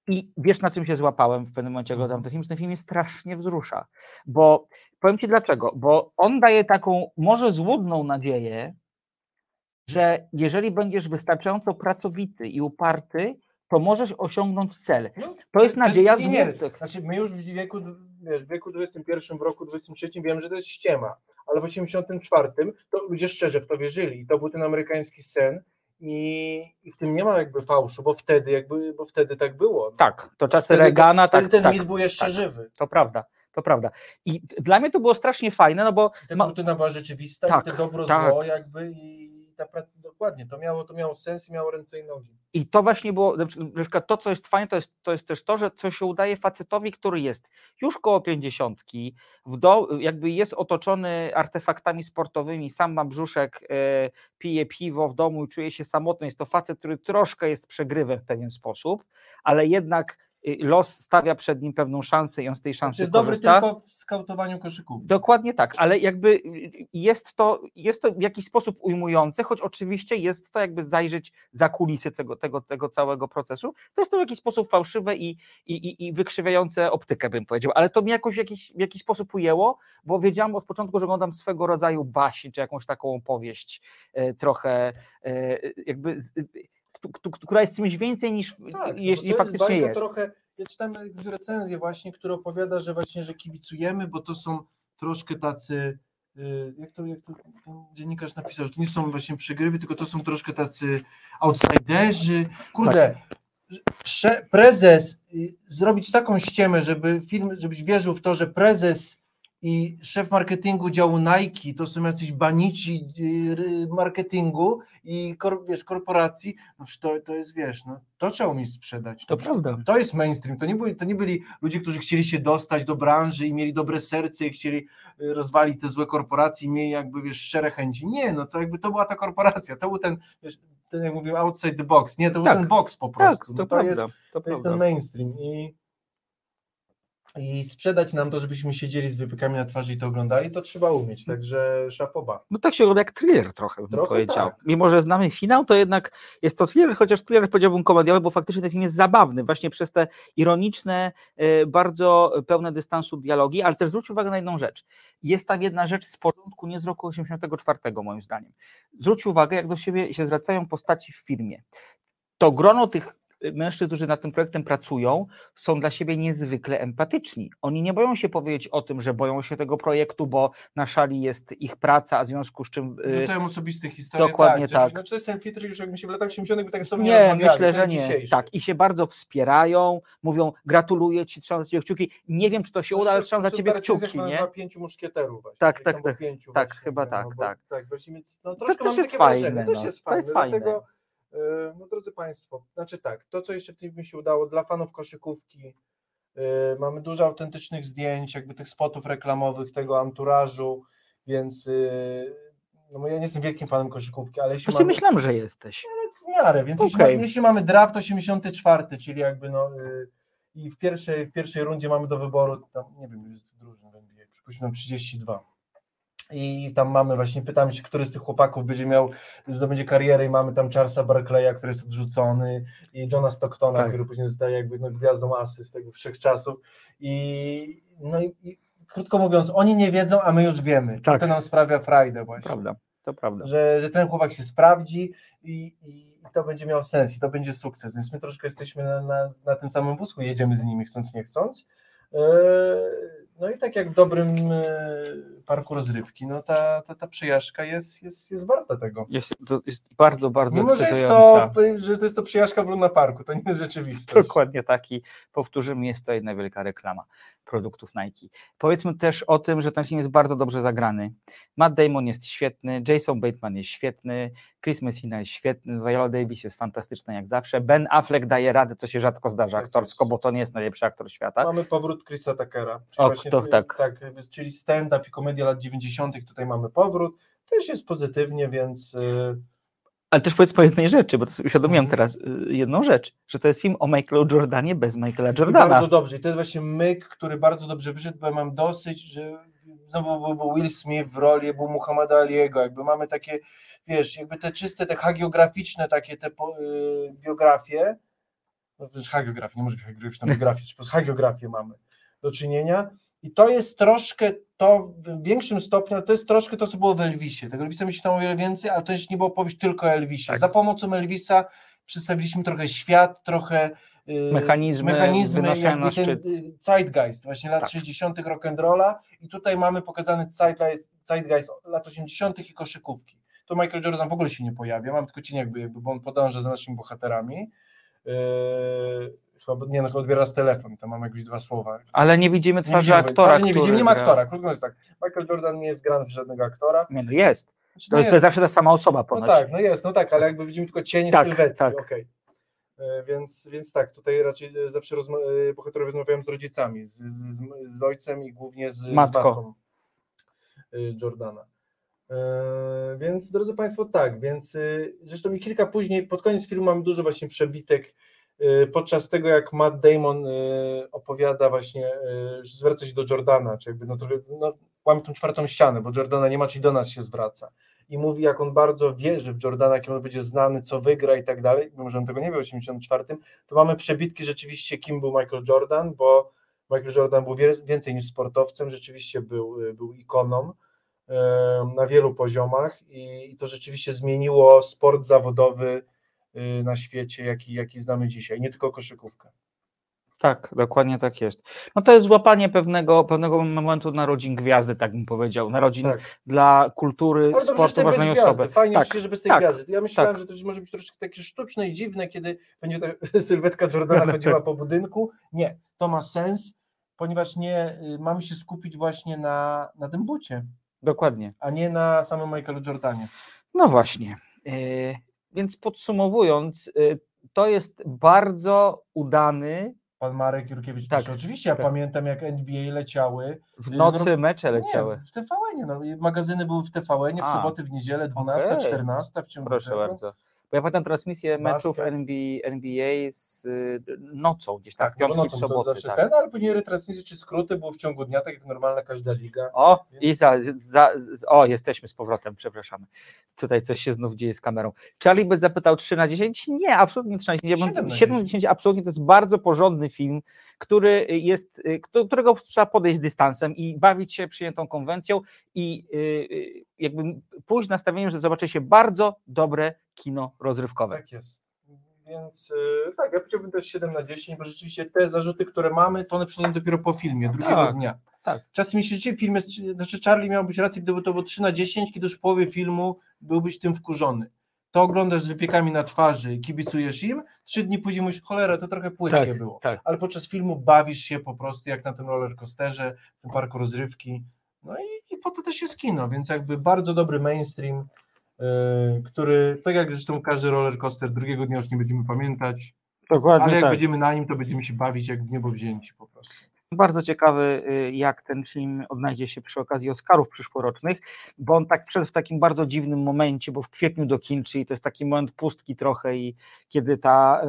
I wiesz, na czym się złapałem w pewnym momencie, oglądam ten film, że ten film mnie strasznie wzrusza. Bo powiem ci dlaczego. Bo on daje taką może złudną nadzieję, że jeżeli będziesz wystarczająco pracowity i uparty, to możesz osiągnąć cel. No, To jest nadzieja złudnych. Znaczy my już w wieku, wiesz, w wieku 21, w roku 23 wiem, że to jest ściema, ale w 84 to ludzie szczerze w to wierzyli i to był ten amerykański sen i, i w tym nie ma jakby fałszu, bo wtedy jakby, bo wtedy tak było. Tak, to czasy Wtedy- Reagana, Wtedy tak, ten tak, mit był jeszcze tak. żywy. To prawda, to prawda. I dla mnie to było strasznie fajne, no bo Ta ma, rutyna była rzeczywista Tak, i to dobro tak. zło jakby i ta dokładnie, to miało, to miało sens i miało ręce i nogi. I to właśnie było, na przy- na przykład to, co jest fajne, to jest, to jest też to, że co się udaje facetowi, który jest już koło pięćdziesiątki, w do, jakby jest otoczony artefaktami sportowymi, sam ma brzuszek, e, pije piwo w domu i czuje się samotny. Jest to facet, który troszkę jest przegrywem w pewien sposób, ale jednak los stawia przed nim pewną szansę i on z tej szansy jest dobry korzysta. tylko w skautowaniu koszyków. Dokładnie tak, ale jakby y, jest to, jest to w jakiś sposób ujmujące, choć oczywiście jest to jakby zajrzeć za kulisy tego, tego, tego całego procesu. To jest to w jakiś sposób fałszywe i, i, i, wykrzywiające optykę, bym powiedział, ale to mnie jakoś w jakiś, w jakiś sposób ujęło, bo wiedziałam od początku, że oglądam swego rodzaju baśń, czy jakąś taką opowieść e, trochę jakby, z, która jest czymś więcej niż Tak, jeśli no to faktycznie jest. Trochę, ja czytałem recenzję właśnie, która opowiada, że właśnie, że kibicujemy, bo to są troszkę tacy, y, jak to, jak to ten dziennikarz napisał, że to nie są właśnie przegrywy, tylko to są troszkę tacy outsiderzy. Kurde, sze- prezes, y, zrobić taką ściemę, żeby film, żebyś wierzył w to, że prezes i szef marketingu działu Nike, to są jacyś banici y, marketingu i kor, wiesz, korporacji, no to, to jest, wiesz, no, to trzeba umieć sprzedać. To przecież prawda. To jest mainstream, to nie, byli, to nie byli ludzie, którzy chcieli się dostać do branży i mieli dobre serce i chcieli y, rozwalić te złe korporacje i mieli jakby, wiesz, szczere chęci. Nie, no to jakby to była ta korporacja, to był ten, wiesz, ten jak mówiłem, outside the box, nie, to Tak. był ten box po Tak, prostu. to, no, prawda. jest, to to jest ten mainstream i, i sprzedać nam to, żebyśmy siedzieli z wypykami na twarzy i to oglądali, to trzeba umieć, także szapoba. No tak się ogląda jak thriller trochę, bym Trochę powiedział. tak. Mimo, że znamy finał, to jednak jest to thriller, chociaż thriller powiedziałbym komediowy, bo faktycznie ten film jest zabawny, właśnie przez te ironiczne, e, bardzo pełne dystansu dialogi, ale też zwróć uwagę na jedną rzecz. Jest tam jedna rzecz z porządku, nie z roku 84 moim zdaniem. Zwróć uwagę, jak do siebie się zwracają postaci w filmie. To grono tych mężczyzn, którzy nad tym projektem pracują, są dla siebie niezwykle empatyczni. Oni nie boją się powiedzieć o tym, że boją się tego projektu, bo na szali jest ich praca, a w związku z czym y, Rzucają osobiste historie. dokładnie tak. tak. Znaczy, to jest ten filtr już jakby się w latach 80 by tak sobie nie, Nie, myślę, że nie. dzisiejszy. Tak, i się bardzo wspierają, mówią gratuluję ci, trzymam za ciebie kciuki. Nie wiem, czy to się uda, ale trzymam za ciebie kciuki, nie? pięciu muszkieterów właśnie. Tak, Czyli tak, tam było tak. pięciu Tak, właśnie, chyba no, tak, bo tak. tak właśnie, no, To też jest fajne, też no. To fajne, jest fajne. E, no drodzy Państwo, znaczy tak, to co jeszcze w tym mi się udało, dla fanów koszykówki, e, mamy dużo autentycznych zdjęć, jakby tych spotów reklamowych, tego anturażu, więc e, no ja nie jestem wielkim fanem koszykówki, ale jeśli Właśnie mamy, myślałem, że jesteś. w miarę, więc jeśli, Okej. mamy, jeśli mamy draft 84, czyli jakby no i w pierwszej, w pierwszej rundzie mamy do wyboru, tam nie wiem, ile jest drużyn w NBA, przypuśćmy tam 32. I tam mamy właśnie, pytam się, który z tych chłopaków będzie miał, zdobędzie karierę i mamy tam Charlesa Barclaya, który jest odrzucony i Johna Stocktona, Tak. który później zostaje jakby no, gwiazdą asy z tego wszechczasów i no i, krótko mówiąc, oni nie wiedzą, a my już wiemy. Tak. To nam sprawia frajdę właśnie Prawda, to prawda. że, że ten chłopak się sprawdzi i, i, to będzie miał sens i to będzie sukces, więc my troszkę jesteśmy na, na, na tym samym wózku, jedziemy z nimi chcąc nie chcąc. Eee, No i tak jak w dobrym e, parku rozrywki, no ta, ta, ta przejażdżka jest, jest, jest warta tego. Jest, to jest bardzo, bardzo Mimo, że jest, to, że to jest to przejażdżka w Luna Parku, to nie jest rzeczywistość. Dokładnie taki. Powtórzymy, jest to jedna wielka reklama produktów Nike. Powiedzmy też o tym, że ten film jest bardzo dobrze zagrany. Matt Damon jest świetny, Jason Bateman jest świetny, Chris Messina jest świetny, Viola Davis jest fantastyczna jak zawsze, Ben Affleck daje radę, co się rzadko zdarza Tak aktorsko, jest. bo to nie jest najlepszy aktor świata. Mamy powrót Chrisa Tuckera. Czyli, O, właśnie, to tak. tak, czyli stand-up i komedia lat 90. Tutaj mamy powrót. Też jest pozytywnie, więc. y, Ale też powiedz po jednej rzeczy, bo to sobie uświadomiłem Mhm. teraz y, jedną rzecz, że to jest film o Michaelu Jordanie bez Michaela I Jordana. bardzo dobrze. I to jest właśnie myk, który bardzo dobrze wyszedł, bo ja mam dosyć, że znowu był- Will Smith w roli, był Muhammada Aliego, jakby mamy takie, wiesz, jakby te czyste, te hagiograficzne takie te po, y, biografie, no przecież hagiografie, nie może być hagiograficzna biografia, po prostu hagiografię mamy do czynienia i to jest troszkę to, w większym stopniu, ale to jest troszkę to, co było w Elvisie. Tego Elvisa myślę tam o wiele więcej, ale to już nie była opowieść tylko o Elvisie. Tak. Za pomocą Elvisa przedstawiliśmy trochę świat, trochę y, Mechanizmy mechanizmy jakby ten y, zeitgeist właśnie lat Tak. 60. rock'n'rolla i tutaj mamy pokazany zeitgeist, zeitgeist lat 80. i koszykówki. Tu Michael Jordan w ogóle się nie pojawia, mam tylko cień jakby, jakby bo on podąża za naszymi bohaterami. Chyba, nie no, odbiera z telefon, tam mam jakieś dwa słowa. Ale nie widzimy Nie twarzy widzimy, aktora, twarzy nie widzimy, nie ma aktora, krótko mówiąc tak, Michael Jordan nie jest grany przez żadnego aktora. Nie, no jest. Znaczy, To no jest, to jest zawsze ta sama osoba no ponoć. tak, no jest, no tak, ale jakby widzimy tylko cienie Tak, sylwetki, tak. okej. E, Więc, więc tak, tutaj raczej zawsze rozma- e, bohaterowie rozmawiają z rodzicami, z, z, z, ojcem i głównie z, z matką. e, Jordana. Więc drodzy Państwo, tak, więc zresztą i kilka później, pod koniec filmu mamy dużo właśnie przebitek podczas tego, jak Matt Damon e, opowiada właśnie, że zwraca się do Jordana, czy jakby no trochę, no, łamie tą czwartą ścianę, bo Jordana nie ma, czyli do nas się zwraca. I mówi, jak on bardzo wierzy w Jordana, jakim on będzie znany, co wygra i tak dalej, mimo że on tego nie wie w 84, to mamy przebitki rzeczywiście, kim był Michael Jordan, bo Michael Jordan był więcej niż sportowcem, rzeczywiście był, y, był ikoną na wielu poziomach i, to rzeczywiście zmieniło sport zawodowy y, na świecie, jaki, jaki znamy dzisiaj, nie tylko koszykówkę. Tak, dokładnie tak jest. No to jest złapanie pewnego, pewnego momentu narodzin gwiazdy, tak bym powiedział. Narodzin Tak. dla kultury, Ale sportu ważnej gwiazdy. osoby. Fajnie, tak, tak, że bez tej tak, gwiazdy. Ja myślałem, tak. że to może być troszkę takie sztuczne i dziwne, kiedy będzie ta sylwetka Jordana chodziła po budynku. Nie, to ma sens ponieważ nie y, mamy się skupić właśnie na, na tym bucie, Dokładnie. a nie na samym Michaelu Jordanie. No właśnie. E, Więc podsumowując, e, to jest bardzo udany Pan Marek Jurkiewicz Tak, pisze, oczywiście ja tak. pamiętam jak NBA leciały. w Y, nocy no, mecze leciały. Nie, w TVN-ie, no, i magazyny były w TVN-ie, w soboty, w niedzielę, 12, Okej. 14 w ciągu Proszę tego. bardzo. Bo ja pamiętam transmisję meczów. NBA, NBA z y, nocą, gdzieś tam Tak, w piątki, no, w to, to soboty. zawsze tak. ten, ale później retransmisje czy skróty było w ciągu dnia, tak jak normalna każda liga. O, Więc- i za, za, z- o, jesteśmy z powrotem, przepraszamy. Tutaj coś się znów dzieje z kamerą. Charlie by zapytał 3 na 10? Nie, absolutnie 3 na 10. Ja bym- 7 na 7 na 10 absolutnie to jest bardzo porządny film, który jest, y, którego trzeba podejść z dystansem i bawić się przyjętą konwencją i y, jakby pójść nastawieniem, że zobaczy się bardzo dobre kino rozrywkowe. Tak jest. Więc yy, tak, ja powiedziałbym też 7 na 10, bo rzeczywiście te zarzuty, które mamy, to one przyjdą dopiero po filmie, drugiego Tak, dnia. tak. Czasem myślę, że film jest, znaczy Charlie miał być rację, gdyby to było 3 na 10, kiedy już w połowie filmu byłbyś tym wkurzony. To oglądasz z wypiekami na twarzy i kibicujesz im, trzy dni później mówisz, cholera, to trochę płytkie Tak, było. tak. Ale podczas filmu bawisz się po prostu jak na tym rollercoasterze, w tym parku rozrywki. No i, i po to też jest kino, więc jakby bardzo dobry mainstream, yy, który, tak jak zresztą każdy rollercoaster, drugiego dnia już nie będziemy pamiętać, Dokładnie ale jak tak. będziemy na nim, to będziemy się bawić jak w niebo wzięci po prostu. Bardzo ciekawy, y, jak ten film odnajdzie się przy okazji Oscarów przyszłorocznych, bo on tak wszedł w takim bardzo dziwnym momencie, bo w kwietniu do kin, czyli to jest taki moment pustki trochę i kiedy ta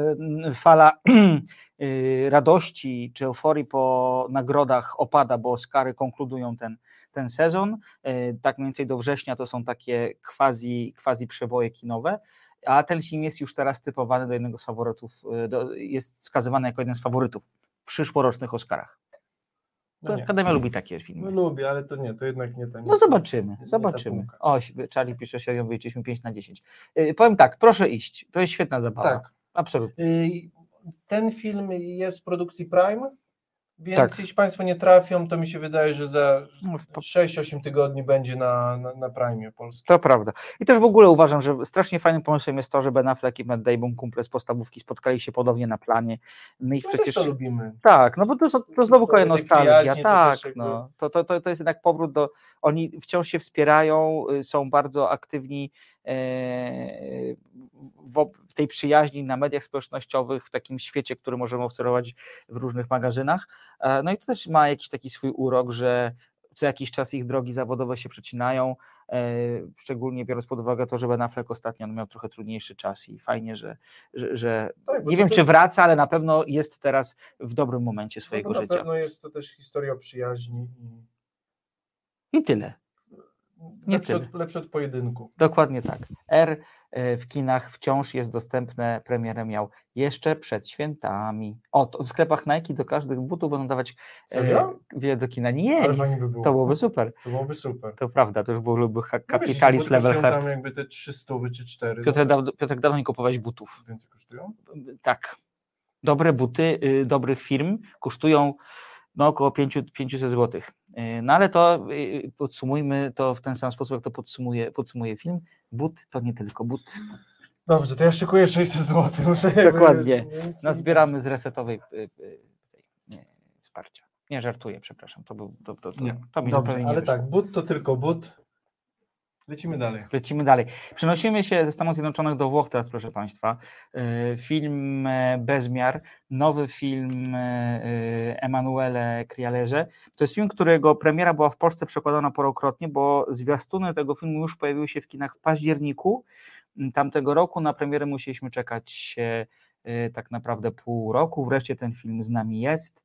y, fala y, radości czy euforii po nagrodach opada, bo Oscary konkludują ten, ten sezon, y, tak mniej więcej do września to są takie quasi, quasi przeboje kinowe, a ten film jest już teraz typowany do jednego z faworytów, y, do, jest wskazywany jako jeden z faworytów w przyszłorocznych Oscarach. No nie. Akademia lubi takie No filmy. lubię, ale to nie, to jednak nie ten. No zobaczymy, nie zobaczymy. półka. O, Charlie pisze, że wyjęliśmy 5 na 10. Yy, powiem tak, proszę iść, to jest świetna zabawa. Tak. Absolutnie. Y, Ten film jest w produkcji Prime, więc Tak. jeśli Państwo nie trafią, to mi się wydaje, że za No, w- po- 6-8 tygodni będzie na, na, na Prime Polskim. To prawda. I też w ogóle uważam, że strasznie fajnym pomysłem jest to, że Ben Affleck i Matt Damon, kumple z podstawówki, spotkali się podobnie na planie. My ich No przecież... to lubimy. Tak, no bo to, to, to znowu kolejna nostalgia. to Tak, też jakby- no. To, to, to, to jest jednak powrót do. Oni wciąż się wspierają, y, są bardzo aktywni e, w tej przyjaźni na mediach społecznościowych, w takim świecie, który możemy obserwować w różnych magazynach. E, No i to też ma jakiś taki swój urok, że co jakiś czas ich drogi zawodowe się przecinają, e, szczególnie biorąc pod uwagę to, że Ben Affleck ostatnio miał trochę trudniejszy czas i fajnie, że, że, że Tak, nie to wiem, też- czy wraca, ale na pewno jest teraz w dobrym momencie No swojego to na życia. pewno jest to też historia o przyjaźni I tyle. Nie lepszy od, lepszy od pojedynku. Dokładnie tak. R e, w kinach wciąż jest dostępne. Premierę miał jeszcze przed świętami. O, to w sklepach Nike do każdych butów będą dawać Serio? wie do kina. Nie, Ale fajnie by było. to byłoby super. To byłoby super. To prawda, to już byłby ha- No level hard. tam jakby te 300 czy 4. Piotr, daw, Piotrek, dawno nie kupowałeś butów. więcej kosztują? Tak. Dobre buty y, dobrych firm kosztują no, około 5, 500 zł. No ale to y, podsumujmy to w ten sam sposób, jak to podsumuje, podsumuje film. But to nie tylko but. Dobrze, to ja szykuję 600 zł. Dokładnie. więc- Nazbieramy z resetowej nie, wsparcia. Nie żartuję, przepraszam. To, był, to, to, to, Nie. to mi Dobrze, zupełnie nie ale tak, but to tylko but. Lecimy dalej. Lecimy dalej. Przenosimy się ze Stanów Zjednoczonych do Włoch teraz, proszę Państwa. E, Film e, Bezmiar, nowy film e, Emanuele Crialerze. To jest film, którego premiera była w Polsce przekładana parokrotnie, bo zwiastuny tego filmu już pojawiły się w kinach w październiku tamtego roku. Na premierę musieliśmy czekać tak naprawdę pół roku. Wreszcie ten film z nami jest.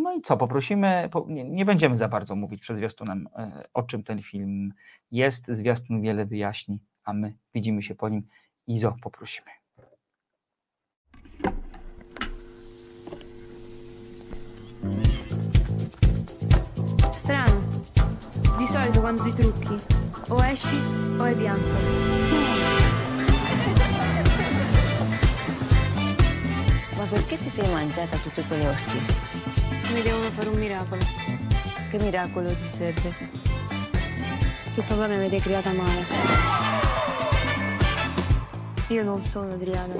No i co, poprosimy, po, nie, nie będziemy za bardzo mówić przed zwiastunem, e, o czym ten film jest. Zwiastun wiele wyjaśni, a my widzimy się po nim. Izo, poprosimy. Strano. Di solito quando ti trucchi, o esci o hai pianto. Ma perché ti sei mangiata tutte quelle ostie? Mi devono fare un miracolo. Che miracolo ti serve? Che papà mi avete creata male. Io non sono Adriana.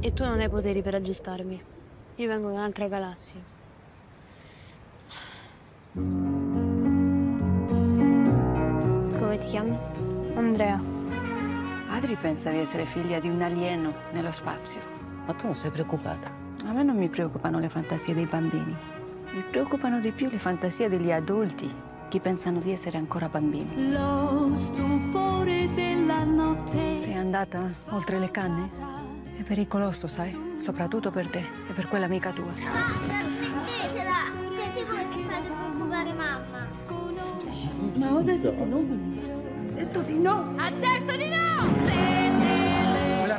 E tu non hai poteri per aggiustarmi. Io vengo da un'altra galassia. Come ti chiami? Andrea. Adri pensa di essere figlia di un alieno nello spazio. Ma tu non sei preoccupata? A me non mi preoccupano le fantasie dei bambini. Mi preoccupano di più le fantasie degli adulti che pensano di essere ancora bambini. Lo stupore della notte. Sei andata oltre le canne? È pericoloso, sai? Soprattutto per te e per quell'amica tua. Smettetela! Siete voi che fate preoccupare mamma. Ma ho detto di no. Ho detto di no. Ha detto di no! Quella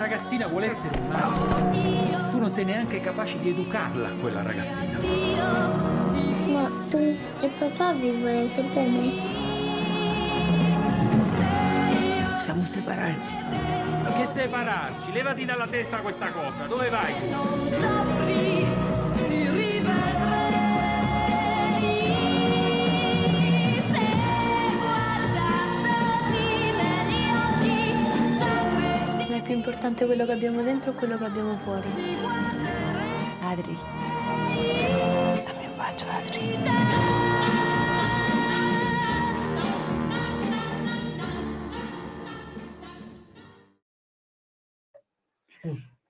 ragazzina vuole essere un asino. Tu non sei neanche capace di educarla, quella ragazzina. Ma tu e papà vi volete bene? Possiamo separarci. Che separarci? Levati dalla testa questa cosa. Dove vai? Non soffri, ti rivedrei. Più importante quello che abbiamo dentro o quello che abbiamo fuori? Adri. Dammi un bacio, Adri.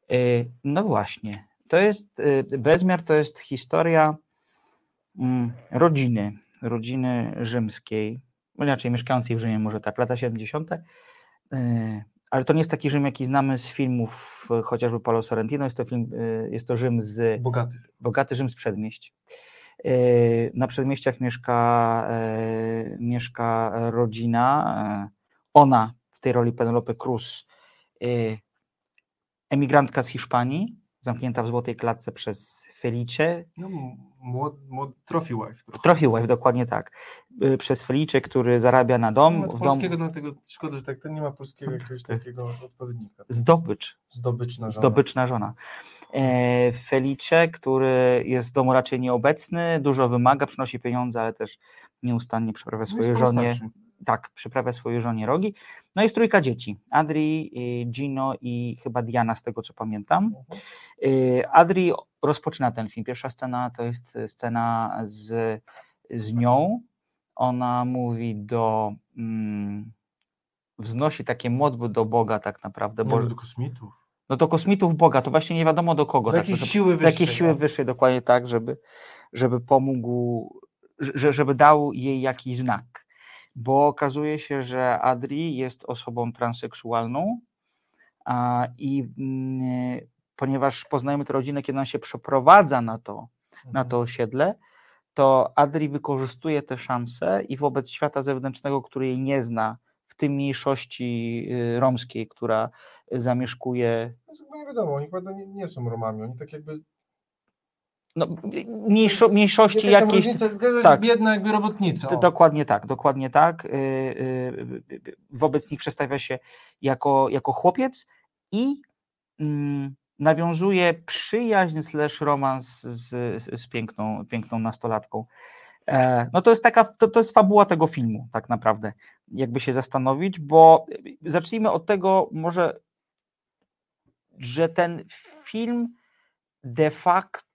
E, No właśnie. To jest, e, Bezmiar to jest historia mm, rodziny, rodziny rzymskiej, inaczej mieszkającej w Rzymie, może tak, lata 70. Ale to nie jest taki Rzym, jaki znamy z filmów e, chociażby Paolo Sorrentino, jest to film, e, jest to Rzym z Bogaty. bogaty Rzym z przedmieść. E, Na przedmieściach mieszka, mieszka rodzina. Ona w tej roli Penelope Cruz, emigrantka z Hiszpanii, zamknięta w złotej klatce przez Felicie. No, młod, młod, trophy wife. W Trophy Wife, dokładnie tak. E, Przez Felicie, który zarabia na dom. No, w domu polskiego, dlatego szkoda, że tak to nie ma polskiego jakiegoś takiego odpowiednika. zdobycz. Zdobyczna żona. Zdobyczna żona. E, Felicie, który jest w domu raczej nieobecny, dużo wymaga, przynosi pieniądze, ale też nieustannie przyprawia No swojej żonie. Tak, przyprawia swojej żonie rogi. No jest trójka dzieci. Adri, y, Gino i chyba Diana, z tego co pamiętam. Mhm. Y, Adri rozpoczyna ten film. Pierwsza scena to jest scena z, z nią. Ona mówi do. Mm, wznosi takie modły do Boga, tak naprawdę. Nie, Bo, do kosmitów. no to kosmitów Boga, to właśnie nie wiadomo do kogo. Do tak, jakiejś żeby- siły do wyższej, siły no. wyższej, dokładnie tak, żeby, żeby pomógł, że, żeby dał jej jakiś znak. Bo okazuje się, że Adri jest osobą transseksualną a, i mm, ponieważ poznajemy tę rodzinę, kiedy ona się przeprowadza na to, na Mhm. to osiedle, to Adri wykorzystuje te szanse i wobec świata zewnętrznego, który jej nie zna, w tym mniejszości y, romskiej, która y, zamieszkuje No, chyba nie wiadomo, oni chyba nie, nie są Romami, oni tak jakby... no, mniejszo, mniejszości Jakaś jakieś. różnica, tak. biedna jakby robotnica. O. Dokładnie tak, dokładnie tak. Y, y, y, Wobec nich przedstawia się jako, jako chłopiec i mm, nawiązuje przyjaźń slash romans z, z, piękną, piękną nastolatką. E, No to jest taka, to, to jest fabuła tego filmu tak naprawdę, jakby się zastanowić, bo zacznijmy od tego może, że ten film de facto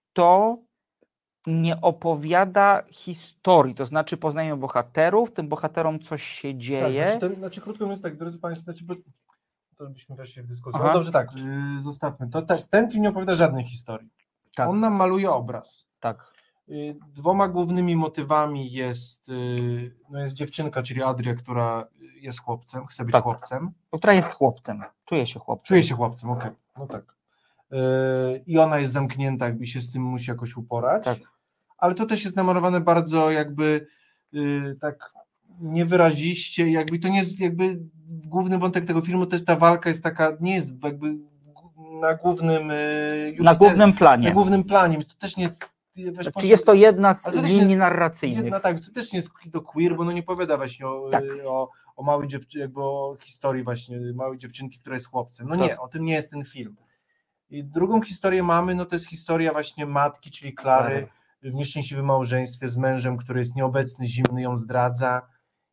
nie opowiada historii, to znaczy poznajemy bohaterów, tym bohaterom coś się Tak, dzieje. znaczy, ten, znaczy krótko mówiąc tak, drodzy Państwo, znaczy, to byśmy weszli w dyskusję. Aha. No dobrze, tak, yy, zostawmy. To, te, ten film nie opowiada żadnej historii. Tak. On nam maluje obraz. Tak. Y, Dwoma głównymi motywami jest, y, no jest dziewczynka, czyli Adria, która jest chłopcem, chce być Tak. chłopcem. która jest chłopcem, czuje się chłopcem. Czuje się chłopcem, okej, no tak. Y, I ona jest zamknięta, jakby się z tym musi jakoś uporać. Tak. Ale to też jest namalowane bardzo jakby y, tak niewyraziście, jakby to nie jest jakby główny wątek tego filmu, też ta walka jest taka, nie jest jakby na głównym y, Na głównym planie. na głównym planie, to też nie jest weź Czy jest to jedna z to linii jest narracyjnych? Jedna, tak, to też nie jest to queer, bo no nie powiada właśnie o, Tak. y, o, o małej dziewczynie, jakby o historii właśnie małej dziewczynki, która jest chłopcem. No Tak. nie, o tym nie jest ten film. I drugą historię mamy, no to jest historia właśnie matki, czyli Klary w nieszczęśliwym małżeństwie z mężem, który jest nieobecny, zimny, ją zdradza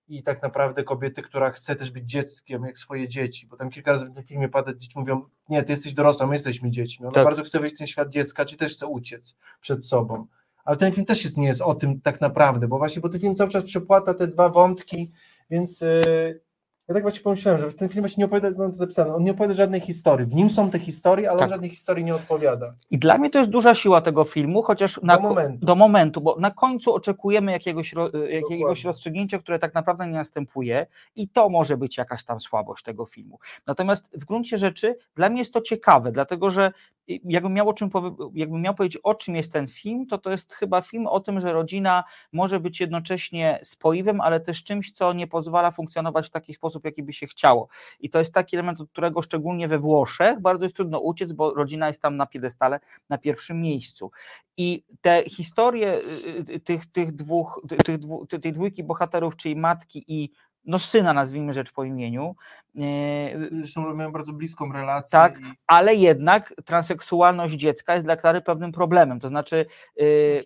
i tak naprawdę kobiety, która chce też być dzieckiem, jak swoje dzieci, bo tam kilka razy w tym filmie pada, dzieci mówią, nie, ty jesteś dorosła, my jesteśmy dziećmi. Ona Tak. bardzo chce wejść w ten świat dziecka, czy też chce uciec przed sobą. Ale ten film też jest, nie jest o tym tak naprawdę, bo właśnie, bo ten film cały czas przepłata te dwa wątki, więc yy, ja tak właśnie pomyślałem, że ten film właśnie nie opowiada, mam to zapisane, on nie opowiada żadnej historii. W nim są te historie, ale Tak. on żadnej historii nie odpowiada. I dla mnie to jest duża siła tego filmu, chociaż na, Do momentu. do momentu, bo na końcu oczekujemy jakiegoś, ro, jakiegoś Dokładnie. rozstrzygnięcia, które tak naprawdę nie następuje i to może być jakaś tam słabość tego filmu. Natomiast w gruncie rzeczy dla mnie jest to ciekawe, dlatego że jakbym miał, o czym jakbym miał powiedzieć, o czym jest ten film, to to jest chyba film o tym, że rodzina może być jednocześnie spoiwem, ale też czymś, co nie pozwala funkcjonować w taki sposób, jaki by się chciało. I to jest taki element, od którego szczególnie we Włoszech bardzo jest trudno uciec, bo rodzina jest tam na piedestale, na pierwszym miejscu. I te historie y, y, tych, tych dwóch, ty- tych dwu, tej dwójki bohaterów, czyli matki i no syna, nazwijmy rzecz po imieniu, y, Zresztą mają bardzo bliską relację. tak, i- ale jednak transseksualność dziecka jest dla Klary pewnym problemem. To znaczy, y,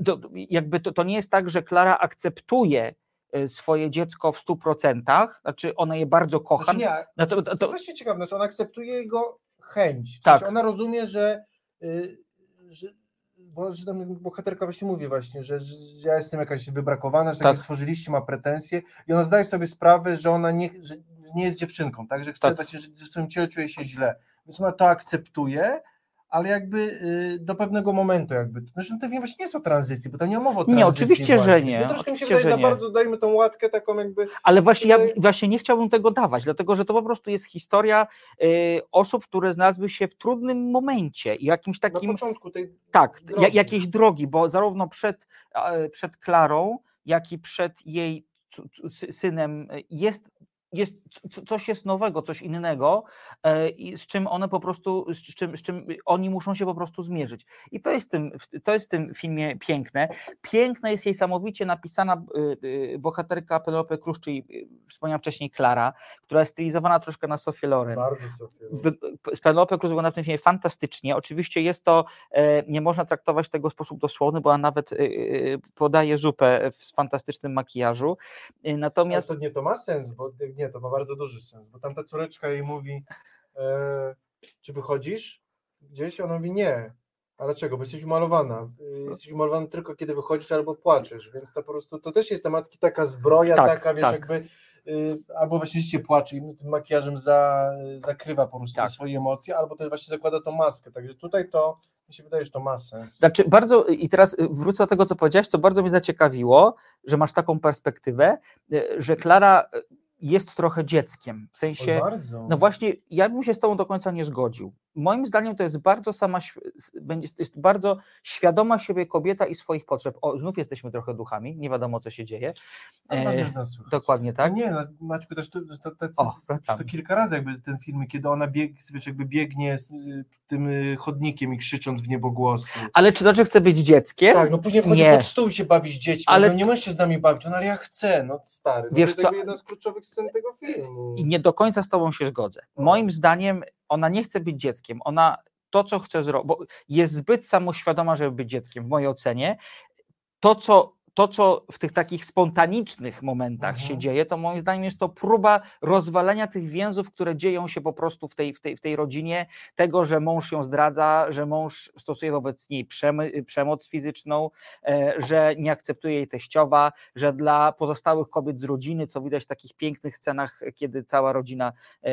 No to, jakby to, to nie jest tak, że Klara akceptuje y, swoje dziecko w 100%, znaczy ona je bardzo kocha. Znaczy nie, no to, to, to, jest to, właśnie ciekawe, znaczy ona akceptuje jego chęć. W Tak. ona rozumie, że, y, że, bo, że tam bohaterka właśnie mówi właśnie, że, że ja jestem jakaś wybrakowana, że tak, Tak. stworzyliście, ma pretensje i ona zdaje sobie sprawę, że ona nie, że nie jest dziewczynką, tak, że chce Tak. właśnie, że w swoim ciele czuje się źle, więc ona to akceptuje, ale jakby y, do pewnego momentu jakby. Zresztą ten film właśnie nie o tranzycji, bo tam nie ma mowy o Nie, tranzycji oczywiście, że właśnie. nie, No troszkę mi się oczywiście, wydaje że za nie. bardzo, dajmy tą łatkę taką jakby Ale właśnie ja Tutaj- właśnie nie chciałbym tego dawać, dlatego że to po prostu jest historia y, osób, które znalazły się w trudnym momencie i jakimś na takim początku tej tak, drogi. jakiejś drogi, bo zarówno przed, przed Klarą, jak i przed jej synem jest, jest coś jest nowego, coś innego, e, i z czym one po prostu, z czym, z czym oni muszą się po prostu zmierzyć. I to jest, w tym, to jest w tym filmie piękne. Piękna jest jej samowicie napisana y, y, bohaterka Penelope Cruz, czyli y, wspomniałam wcześniej Klara, która jest stylizowana troszkę na Sofię Loren. Bardzo. Wy- z Penelope Cruz wygląda w tym filmie fantastycznie. Oczywiście jest to, e, nie można traktować tego w sposób dosłowny, bo ona nawet e, podaje zupę w fantastycznym makijażu. Natomiast Ale to nie, to ma sens, bo nie, to ma bardzo duży sens, bo tam ta córeczka jej mówi, e, czy wychodzisz gdzieś? Ona mówi nie. Ale czego? Bo jesteś umalowana. Y, Jesteś umalowana tylko kiedy wychodzisz albo płaczesz, więc to po prostu, to też jest ta matki taka zbroja, Tak, taka, wiesz, tak. jakby y, albo właśnie rzeczywiście płacze i tym makijażem za, zakrywa po prostu Tak. swoje emocje, albo też właśnie zakłada tą maskę. Także tutaj to, mi się wydaje, że to ma sens. Znaczy, bardzo, i teraz y, wrócę do tego, co powiedziałeś, co bardzo mnie zaciekawiło, że masz taką perspektywę, y, że Klara jest trochę dzieckiem. W sensie, no właśnie, ja bym się z tobą do końca nie zgodził. Moim zdaniem to jest bardzo sama, to jest bardzo świadoma siebie kobieta i swoich potrzeb. O, znów jesteśmy trochę duchami, nie wiadomo, co się dzieje. E, że dokładnie tak. No nie, no, Maćku, też to, to, to, O, to, to kilka razy jakby ten film, kiedy ona bieg, wiesz, jakby biegnie z tym y, chodnikiem i krzycząc w niebogłosy. Ale czy znaczy chce być dzieckiem? Tak, no później wchodzi Nie. pod stół i się bawi z dziećmi, Ale- ale nie możesz się z nami bawić, no ale ja chcę, no stary. No Wiesz to jest co? jedna z kluczowych scen tego filmu. I nie do końca z tobą się zgodzę. Moim zdaniem ona nie chce być dzieckiem. Ona to, co chce zrobić, bo jest zbyt samoświadoma, żeby być dzieckiem, w mojej ocenie. To, co, to, co w tych takich spontanicznych momentach się Mhm. dzieje, to moim zdaniem jest to próba rozwalenia tych więzów, które dzieją się po prostu w tej, w tej, w tej rodzinie, tego, że mąż ją zdradza, że mąż stosuje wobec niej przemoc fizyczną, e, że nie akceptuje jej teściowa, że dla pozostałych kobiet z rodziny, co widać w takich pięknych scenach, kiedy cała rodzina e,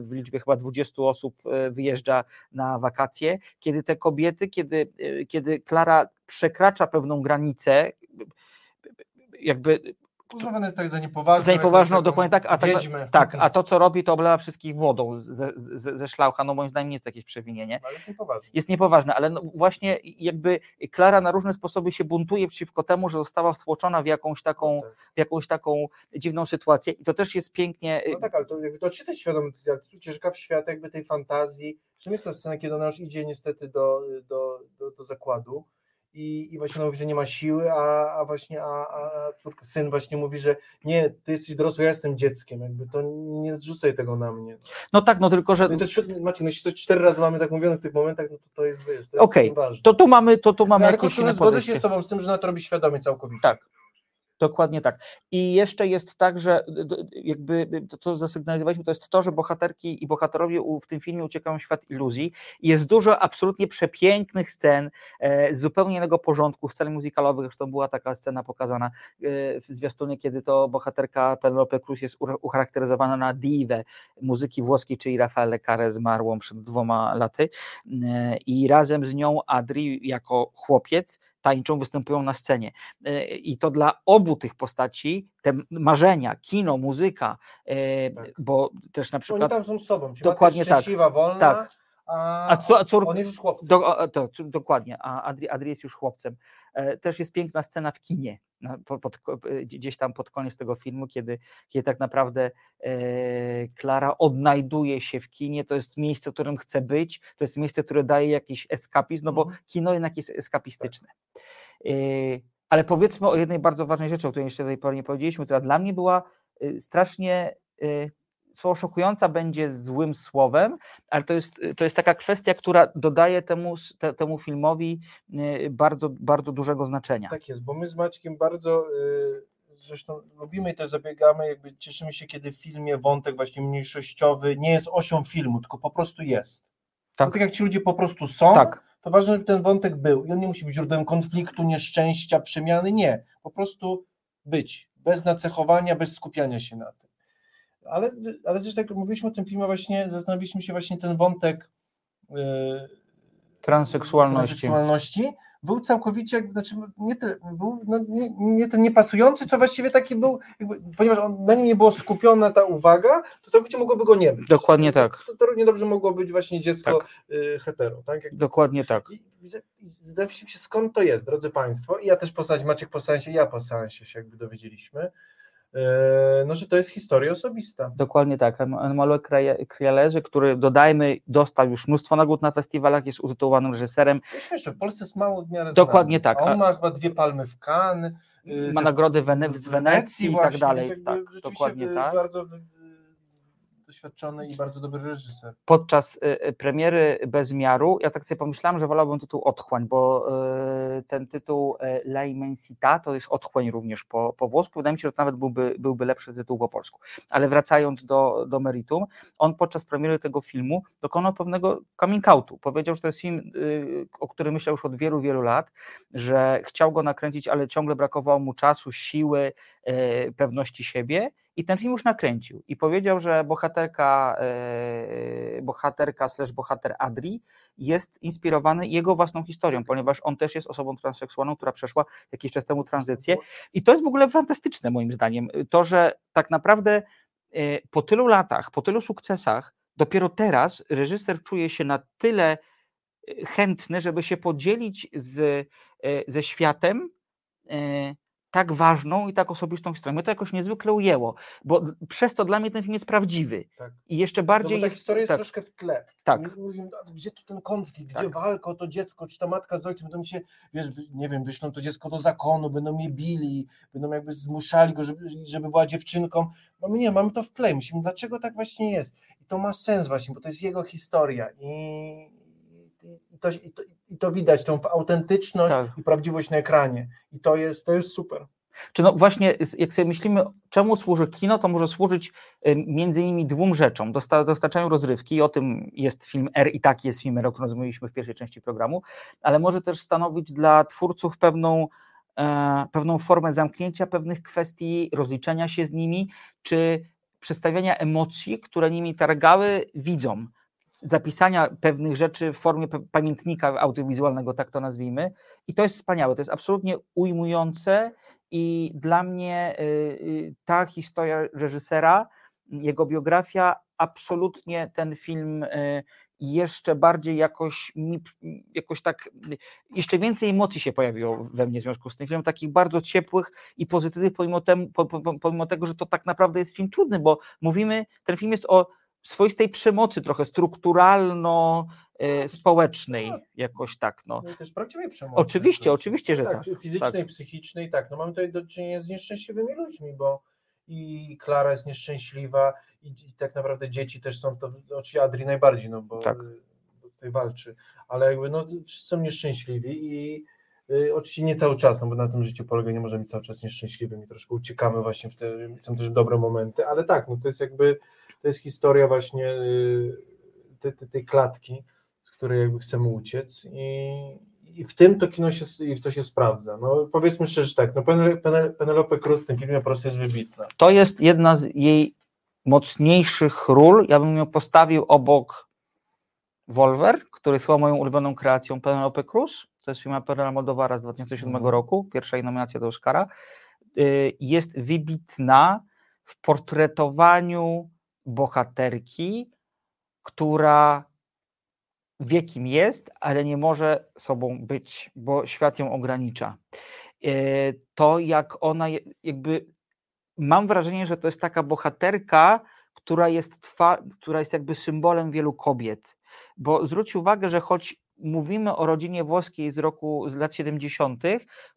w liczbie chyba 20 osób e, wyjeżdża na wakacje, kiedy te kobiety, kiedy, kiedy Klara przekracza pewną granicę, jakby Uznawane jest tak za niepoważne. za niepoważną, dokładnie tak, a, tak, tak, a to co robi, to oblewa wszystkich wodą ze, ze, ze szlaucha, no moim zdaniem nie jest to jakieś przewinienie. Ale jest niepoważne. Jest niepoważne, ale no właśnie jakby Klara na różne sposoby się buntuje przeciwko temu, że została wtłoczona w jakąś taką, Tak. w jakąś taką dziwną sytuację i to też jest pięknie, No tak, ale to, jakby to czy też świadomy, ucieczka w świat jakby tej fantazji. Czym jest ta scena, kiedy ona już idzie niestety do, do, do, do zakładu i, i właśnie mówi, że nie ma siły, a, a właśnie a, a córka, syn właśnie mówi, że nie, ty jesteś dorosły, ja jestem dzieckiem, jakby to nie zrzucaj tego na mnie. no tak, no tylko, że No to jest, Maciek, no jeśli coś cztery razy mamy tak mówione w tych momentach, no to to jest, wiesz, okej, ważne. to tu mamy, to tu mamy No, jakieś inne zgodzę się podejście. z tobą z tym, że ona to robi świadomie całkowicie. Tak. Dokładnie tak. I jeszcze jest tak, że jakby to, co zasygnalizowaliśmy, to jest to, że bohaterki i bohaterowie w tym filmie uciekają w świat iluzji. Jest dużo absolutnie przepięknych scen e, z zupełnie innego porządku, scen muzykalowych. Zresztą była taka scena pokazana e, w zwiastunie, kiedy to bohaterka Penelope Cruz jest ucharakteryzowana na diwę muzyki włoskiej, czyli Raffaele Carre zmarłą przed dwoma laty. E, I razem z nią Adri jako chłopiec tańczą, występują na scenie. E, I to dla obu tych postaci, te marzenia, kino, muzyka, e, bo też na Oni przykład. tam są sobą, czyli Dokładnie tak. wolna, Tak. a, A, co, a córka, on jest już chłopcem. do, a, to, dokładnie, a Adri, Adri jest już chłopcem. E, też jest piękna scena w kinie, pod, e, gdzieś tam pod koniec tego filmu, kiedy, kiedy tak naprawdę e, Klara odnajduje się w kinie, to jest miejsce, w którym chce być, to jest miejsce, które daje jakiś eskapizm, no bo kino jednak jest eskapistyczne. E, ale powiedzmy o jednej bardzo ważnej rzeczy, o której jeszcze do tej pory nie powiedzieliśmy, która dla mnie była strasznie słowo szokująca będzie złym słowem, ale to jest, to jest taka kwestia, która dodaje temu, te, temu filmowi e, bardzo, bardzo dużego znaczenia. Tak jest, bo my z Maćkiem bardzo y, zresztą lubimy i też zabiegamy, jakby cieszymy się, kiedy w filmie wątek właśnie mniejszościowy nie jest osią filmu, tylko po prostu jest. Tak, tak jak ci ludzie po prostu są, Tak. to ważne, żeby ten wątek był i on nie musi być źródłem konfliktu, nieszczęścia, przemiany, nie. Po prostu być, bez nacechowania, bez skupiania się na tym. Ale, ale zresztą jak mówiliśmy o tym filmie, właśnie zastanowiliśmy się właśnie ten wątek y, Transseksualności. transseksualności był całkowicie, znaczy nie, tyle, był no, nie, nie ten niepasujący, co właściwie taki był, jakby, ponieważ on, na nim nie było skupiona ta uwaga, to całkowicie mogłoby go nie być. Dokładnie tak. To, to równie dobrze mogło być właśnie dziecko Tak. y, hetero, tak? Jak, Dokładnie tak. i zastanawialiśmy się, skąd to jest, drodzy Państwo. I ja też po seansie, Maciek po seansie, ja po seansie się jakby dowiedzieliśmy, no, że to jest historia osobista. Dokładnie tak. Emanuel Crialese, który dodajmy, dostał już mnóstwo nagród na festiwalach, jest utytułowanym reżyserem. Wiesz, jeszcze w Polsce jest mało w miarę Dokładnie znany. tak. A on ma chyba dwie palmy w Cannes. y, Ma nagrody Wene- z Wenecji i tak dalej. Tak, dokładnie tak. Bardzo doświadczony i bardzo dobry reżyser. podczas y, y, premiery Bezmiaru, ja tak sobie pomyślałem, że wolałbym tytuł Otchłań, bo y, ten tytuł La Immensità to jest Otchłań również po, po włosku. Wydaje mi się, że to nawet byłby, byłby lepszy tytuł po polsku. Ale wracając do, do meritum, on podczas premiery tego filmu dokonał pewnego coming outu. Powiedział, że to jest film, o którym myślał już od wielu, wielu lat, że chciał go nakręcić, ale ciągle brakowało mu czasu, siły, pewności siebie i ten film już nakręcił. I powiedział, że bohaterka, e, bohaterka slash bohater Adri jest inspirowany jego własną historią, ponieważ on też jest osobą transseksualną, która przeszła jakiś czas temu tranzycję. I to jest w ogóle fantastyczne moim zdaniem, to, że tak naprawdę e, po tylu latach, po tylu sukcesach, dopiero teraz reżyser czuje się na tyle e, chętny, żeby się podzielić z, e, ze światem e, tak ważną i tak osobistą historią. Mnie to jakoś niezwykle ujęło, bo przez to dla mnie ten film jest prawdziwy. Tak. I jeszcze No bardziej bo ta jest. historia jest tak, troszkę w tle. Tak. A gdzie tu ten konflikt, gdzie Tak. walka o to dziecko, czy ta matka z ojcem będą się, wiesz, nie wiem, wyślą to dziecko do zakonu, będą je bili, będą jakby zmuszali go, żeby, żeby była dziewczynką. Mamy nie, mamy to w tle. Myślimy, dlaczego tak właśnie jest. I to ma sens właśnie, bo to jest jego historia. I, i, to, i, to, I to widać, tą autentyczność Tak. i prawdziwość na ekranie. I to jest, to jest super. Czy no właśnie, jak sobie myślimy, czemu służy kino, to może służyć między innymi dwóm rzeczom. Dosta, dostarczają rozrywki, i o tym jest film R i tak jest film R, o którym rozmawialiśmy w pierwszej części programu, ale może też stanowić dla twórców pewną, e, pewną formę zamknięcia pewnych kwestii, rozliczenia się z nimi, czy przedstawiania emocji, które nimi targały widzom. Zapisania pewnych rzeczy w formie pamiętnika audiowizualnego, tak to nazwijmy. I to jest wspaniałe, to jest absolutnie ujmujące i dla mnie y, y, ta historia reżysera, jego biografia, absolutnie ten film y, jeszcze bardziej jakoś, jakoś tak, jeszcze więcej emocji się pojawiło we mnie w związku z tym filmem, takich bardzo ciepłych i pozytywnych, pomimo, tem, po- po- pomimo tego, że to tak naprawdę jest film trudny, bo mówimy, ten film jest o swoistej przemocy, trochę strukturalno-społecznej, jakoś tak. No. No i też prawdziwej przemocy. Oczywiście, oczywiście, że tak. Fizycznej, tak. psychicznej, tak. No mamy tutaj do czynienia z nieszczęśliwymi ludźmi, bo i Klara jest nieszczęśliwa i, i tak naprawdę dzieci też są w to, oczywiście Adri najbardziej, no bo, Tak. tutaj walczy, ale jakby no wszyscy są nieszczęśliwi i Y, Oczywiście nie cały czas, no bo na tym życie polega, nie możemy być cały czas nieszczęśliwym i troszkę uciekamy właśnie w te, są też dobre momenty, ale tak, no to jest jakby, to jest historia właśnie y, tej, tej, klatki, z której jakby chcemy uciec i, i w tym to kino się, i w to się sprawdza. No powiedzmy szczerze tak, no Penel- Penel- Penelope Cruz w tym filmie po prostu jest wybitna. To jest jedna z jej mocniejszych ról. Ja bym ją postawił obok Wolver, który jest chyba moją ulubioną kreacją Penelope Cruz. To jest film Perla Moldowara z 2007 Mhm. roku, pierwsza jej nominacja do Oscara. Y, Jest wybitna w portretowaniu bohaterki, która wie kim jest, ale nie może sobą być, bo świat ją ogranicza. Y, To jak ona jakby mam wrażenie, że to jest taka bohaterka, która jest, twa, która jest jakby symbolem wielu kobiet. Bo zwróć uwagę, że choć mówimy o rodzinie włoskiej z roku z lat 70.,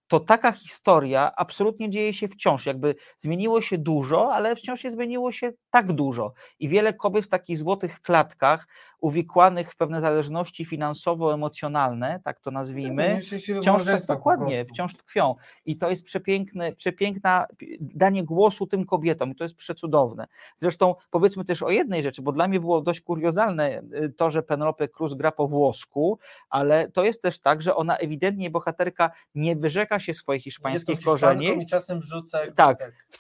to taka historia absolutnie dzieje się wciąż. Jakby zmieniło się dużo, ale wciąż nie zmieniło się tak dużo. I wiele kobiet w takich złotych klatkach, uwikłanych w pewne zależności finansowo-emocjonalne, tak to nazwijmy, nieszczęśliwe wciąż tak dokładnie, wciąż tkwią. I to jest przepiękne, przepiękna pi- danie głosu tym kobietom i to jest przecudowne. Zresztą powiedzmy też o jednej rzeczy, bo dla mnie było dość kuriozalne y, to, że Penelope Cruz gra po włosku, ale to jest też tak, że ona ewidentnie, bohaterka, nie wyrzeka się swoich hiszpańskich korzeni. I czasem wrzuca. jakby Tak, w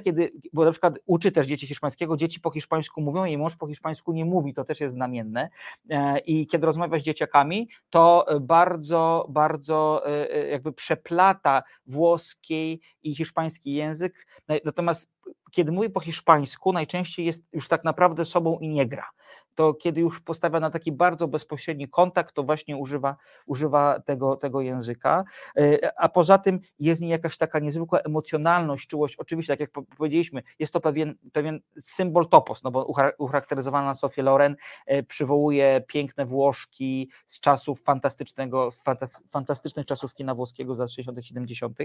kiedy, bo na przykład uczy też dzieci hiszpańskiego, dzieci po hiszpańsku mówią, jej mąż po hiszpańsku nie mówi, to też jest znamienne. E, I kiedy rozmawia z dzieciakami, to bardzo, bardzo e, e, jakby przeplata włoski i hiszpański język. Na- Natomiast kiedy mówi po hiszpańsku, najczęściej jest już tak naprawdę sobą i nie gra. To kiedy już postawia na taki bardzo bezpośredni kontakt, to właśnie używa, używa tego, tego języka. E, A poza tym jest w niej jakaś taka niezwykła emocjonalność, czułość. Oczywiście, tak jak po- powiedzieliśmy, jest to pewien, pewien symbol topos, no bo ucha- ucharakteryzowana Sophie Loren e, przywołuje piękne Włoszki z czasów fantastycznego, fantas, fantastycznych czasów kina włoskiego z lat 60., 70.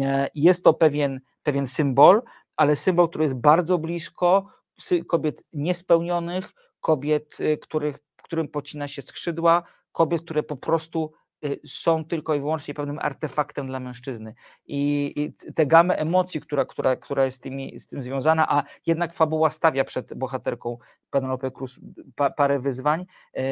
E, Jest to pewien, pewien symbol, ale symbol, który jest bardzo blisko kobiet niespełnionych, kobiet, y, których, którym pocina się skrzydła, kobiet, które po prostu y, są tylko i wyłącznie pewnym artefaktem dla mężczyzny. I, i t- tę gamę emocji, która, która, która jest tymi, z tym związana, a jednak fabuła stawia przed bohaterką Penelope Cruz pa, parę wyzwań. y,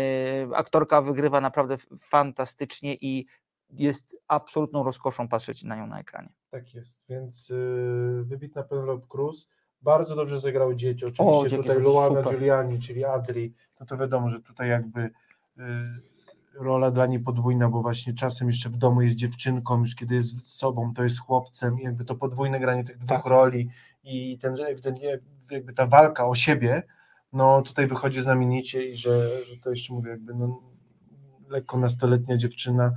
Aktorka wygrywa naprawdę fantastycznie i jest absolutną rozkoszą patrzeć na nią na ekranie. Tak jest, więc wybitna Penelope Cruz. Bardzo dobrze zagrały dzieci. O, Oczywiście dzieci tutaj Luana super. Giuliani, czyli Adri, no to wiadomo, że tutaj jakby y, rola dla niej podwójna, bo właśnie czasem jeszcze w domu jest dziewczynką, już kiedy jest z sobą, to jest chłopcem i jakby to podwójne granie tych dwóch Tak. roli i ten, ewidentnie jakby ta walka o siebie, no tutaj wychodzi znamienicie i że, że to jeszcze mówię, jakby no, lekko nastoletnia dziewczyna,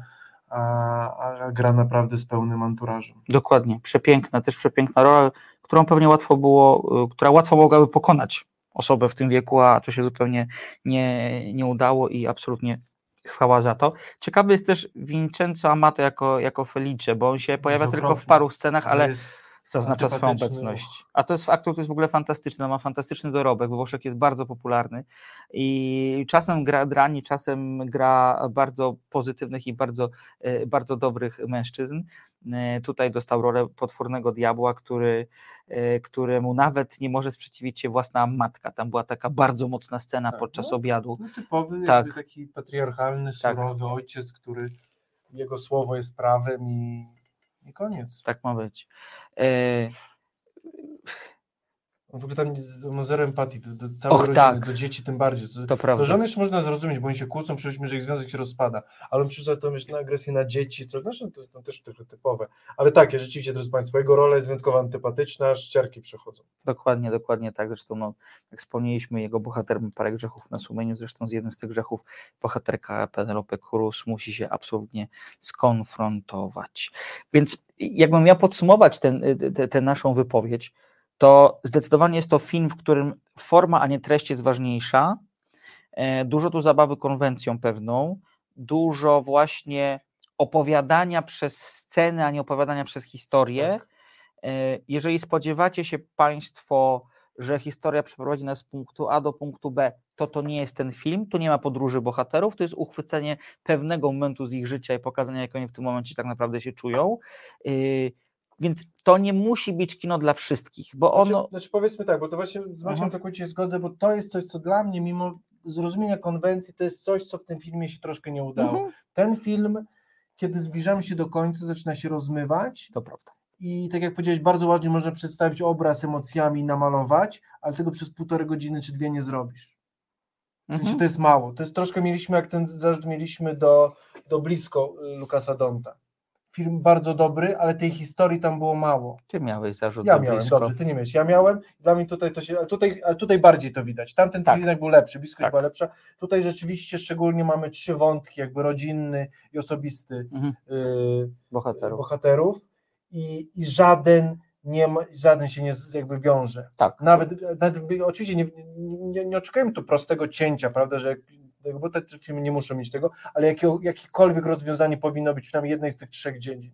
a, a gra naprawdę z pełnym anturażem. Dokładnie, przepiękna, też przepiękna rola, którą pewnie łatwo było, y, która łatwo mogłaby pokonać osobę w tym wieku, a to się zupełnie nie, nie udało i absolutnie chwała za to. Ciekawy jest też Vincenzo Amato jako, jako Felice, bo on się pojawia tylko w paru scenach, ale zaznacza swoją obecność. A to jest aktor, to jest w ogóle fantastyczny, ma fantastyczny dorobek, Włoszek jest bardzo popularny i czasem gra drani, czasem gra bardzo pozytywnych i bardzo, e, bardzo dobrych mężczyzn. E, Tutaj dostał rolę potwornego diabła, który, e, któremu nawet nie może sprzeciwić się własna matka. Tam była taka bardzo mocna scena Tak, podczas no. obiadu. No, typowy, Tak. jakby taki patriarchalny, Tak. surowy ojciec, który jego słowo jest prawem i, i koniec. Tak ma być. E, On w ogóle tam z- ma zero empatii do, do całej Och, rodziny, tak. do dzieci tym bardziej. Co, To prawda. Do żony jeszcze można zrozumieć, bo oni się kłócą, przyszliśmy, że ich związek się rozpada, ale on przerzuca to myśl na agresję na dzieci, co znaczy to, to też trochę typowe. Ale tak, ja rzeczywiście, drodzy Państwo, jego rola jest wyjątkowo antypatyczna, aż ciarki przechodzą. Dokładnie, dokładnie tak. Zresztą, no, jak wspomnieliśmy, jego bohater ma parę grzechów na sumieniu. Zresztą z jednym z tych grzechów bohaterka Penelope Cruz musi się absolutnie skonfrontować. Więc jakbym miał podsumować tę naszą wypowiedź, to zdecydowanie jest to film, w którym forma, a nie treść jest ważniejsza. E, Dużo tu zabawy konwencją pewną, dużo właśnie opowiadania przez scenę, a nie opowiadania przez historię. E, Jeżeli spodziewacie się Państwo że historia przeprowadzi nas z punktu A do punktu B, to to nie jest ten film, tu nie ma podróży bohaterów, to jest uchwycenie pewnego momentu z ich życia i pokazanie, jak oni w tym momencie tak naprawdę się czują. Więc to nie musi być kino dla wszystkich, bo ono. Znaczy, znaczy powiedzmy tak, bo to właśnie z Maciem całkowicie się zgodzę, bo to jest coś, co dla mnie, mimo zrozumienia konwencji, to jest coś, co w tym filmie się troszkę nie udało. Mhm. Ten film, kiedy zbliżamy się do końca, zaczyna się rozmywać. To prawda. I tak jak powiedziałeś, bardzo ładnie można przedstawić obraz emocjami, namalować, ale tego przez półtorej godziny czy dwie nie zrobisz. W sensie Mhm. to jest mało. To jest troszkę mieliśmy, jak ten zarzut mieliśmy do, do blisko y, Lukasa Donta. Film bardzo dobry, ale tej historii tam było mało. Ty miałeś zarzut Ja do miałem, blisko. dobrze, ty nie miałeś. Ja miałem, dla mnie tutaj to się, tutaj, ale tutaj bardziej to widać. Tamten Tak. film był lepszy, bliskość Tak. była lepsza. Tutaj rzeczywiście szczególnie mamy trzy wątki, jakby rodzinny i osobisty Mhm. y, Bohaterów. bohaterów i, i żaden nie ma, żaden się nie jakby wiąże. Tak. Nawet, nawet oczywiście nie, nie, nie oczekujemy tu prostego cięcia, prawda, że bo te filmy nie muszą mieć tego, ale jakiego, jakiekolwiek rozwiązanie powinno być przynajmniej jednej z tych trzech dziedzin.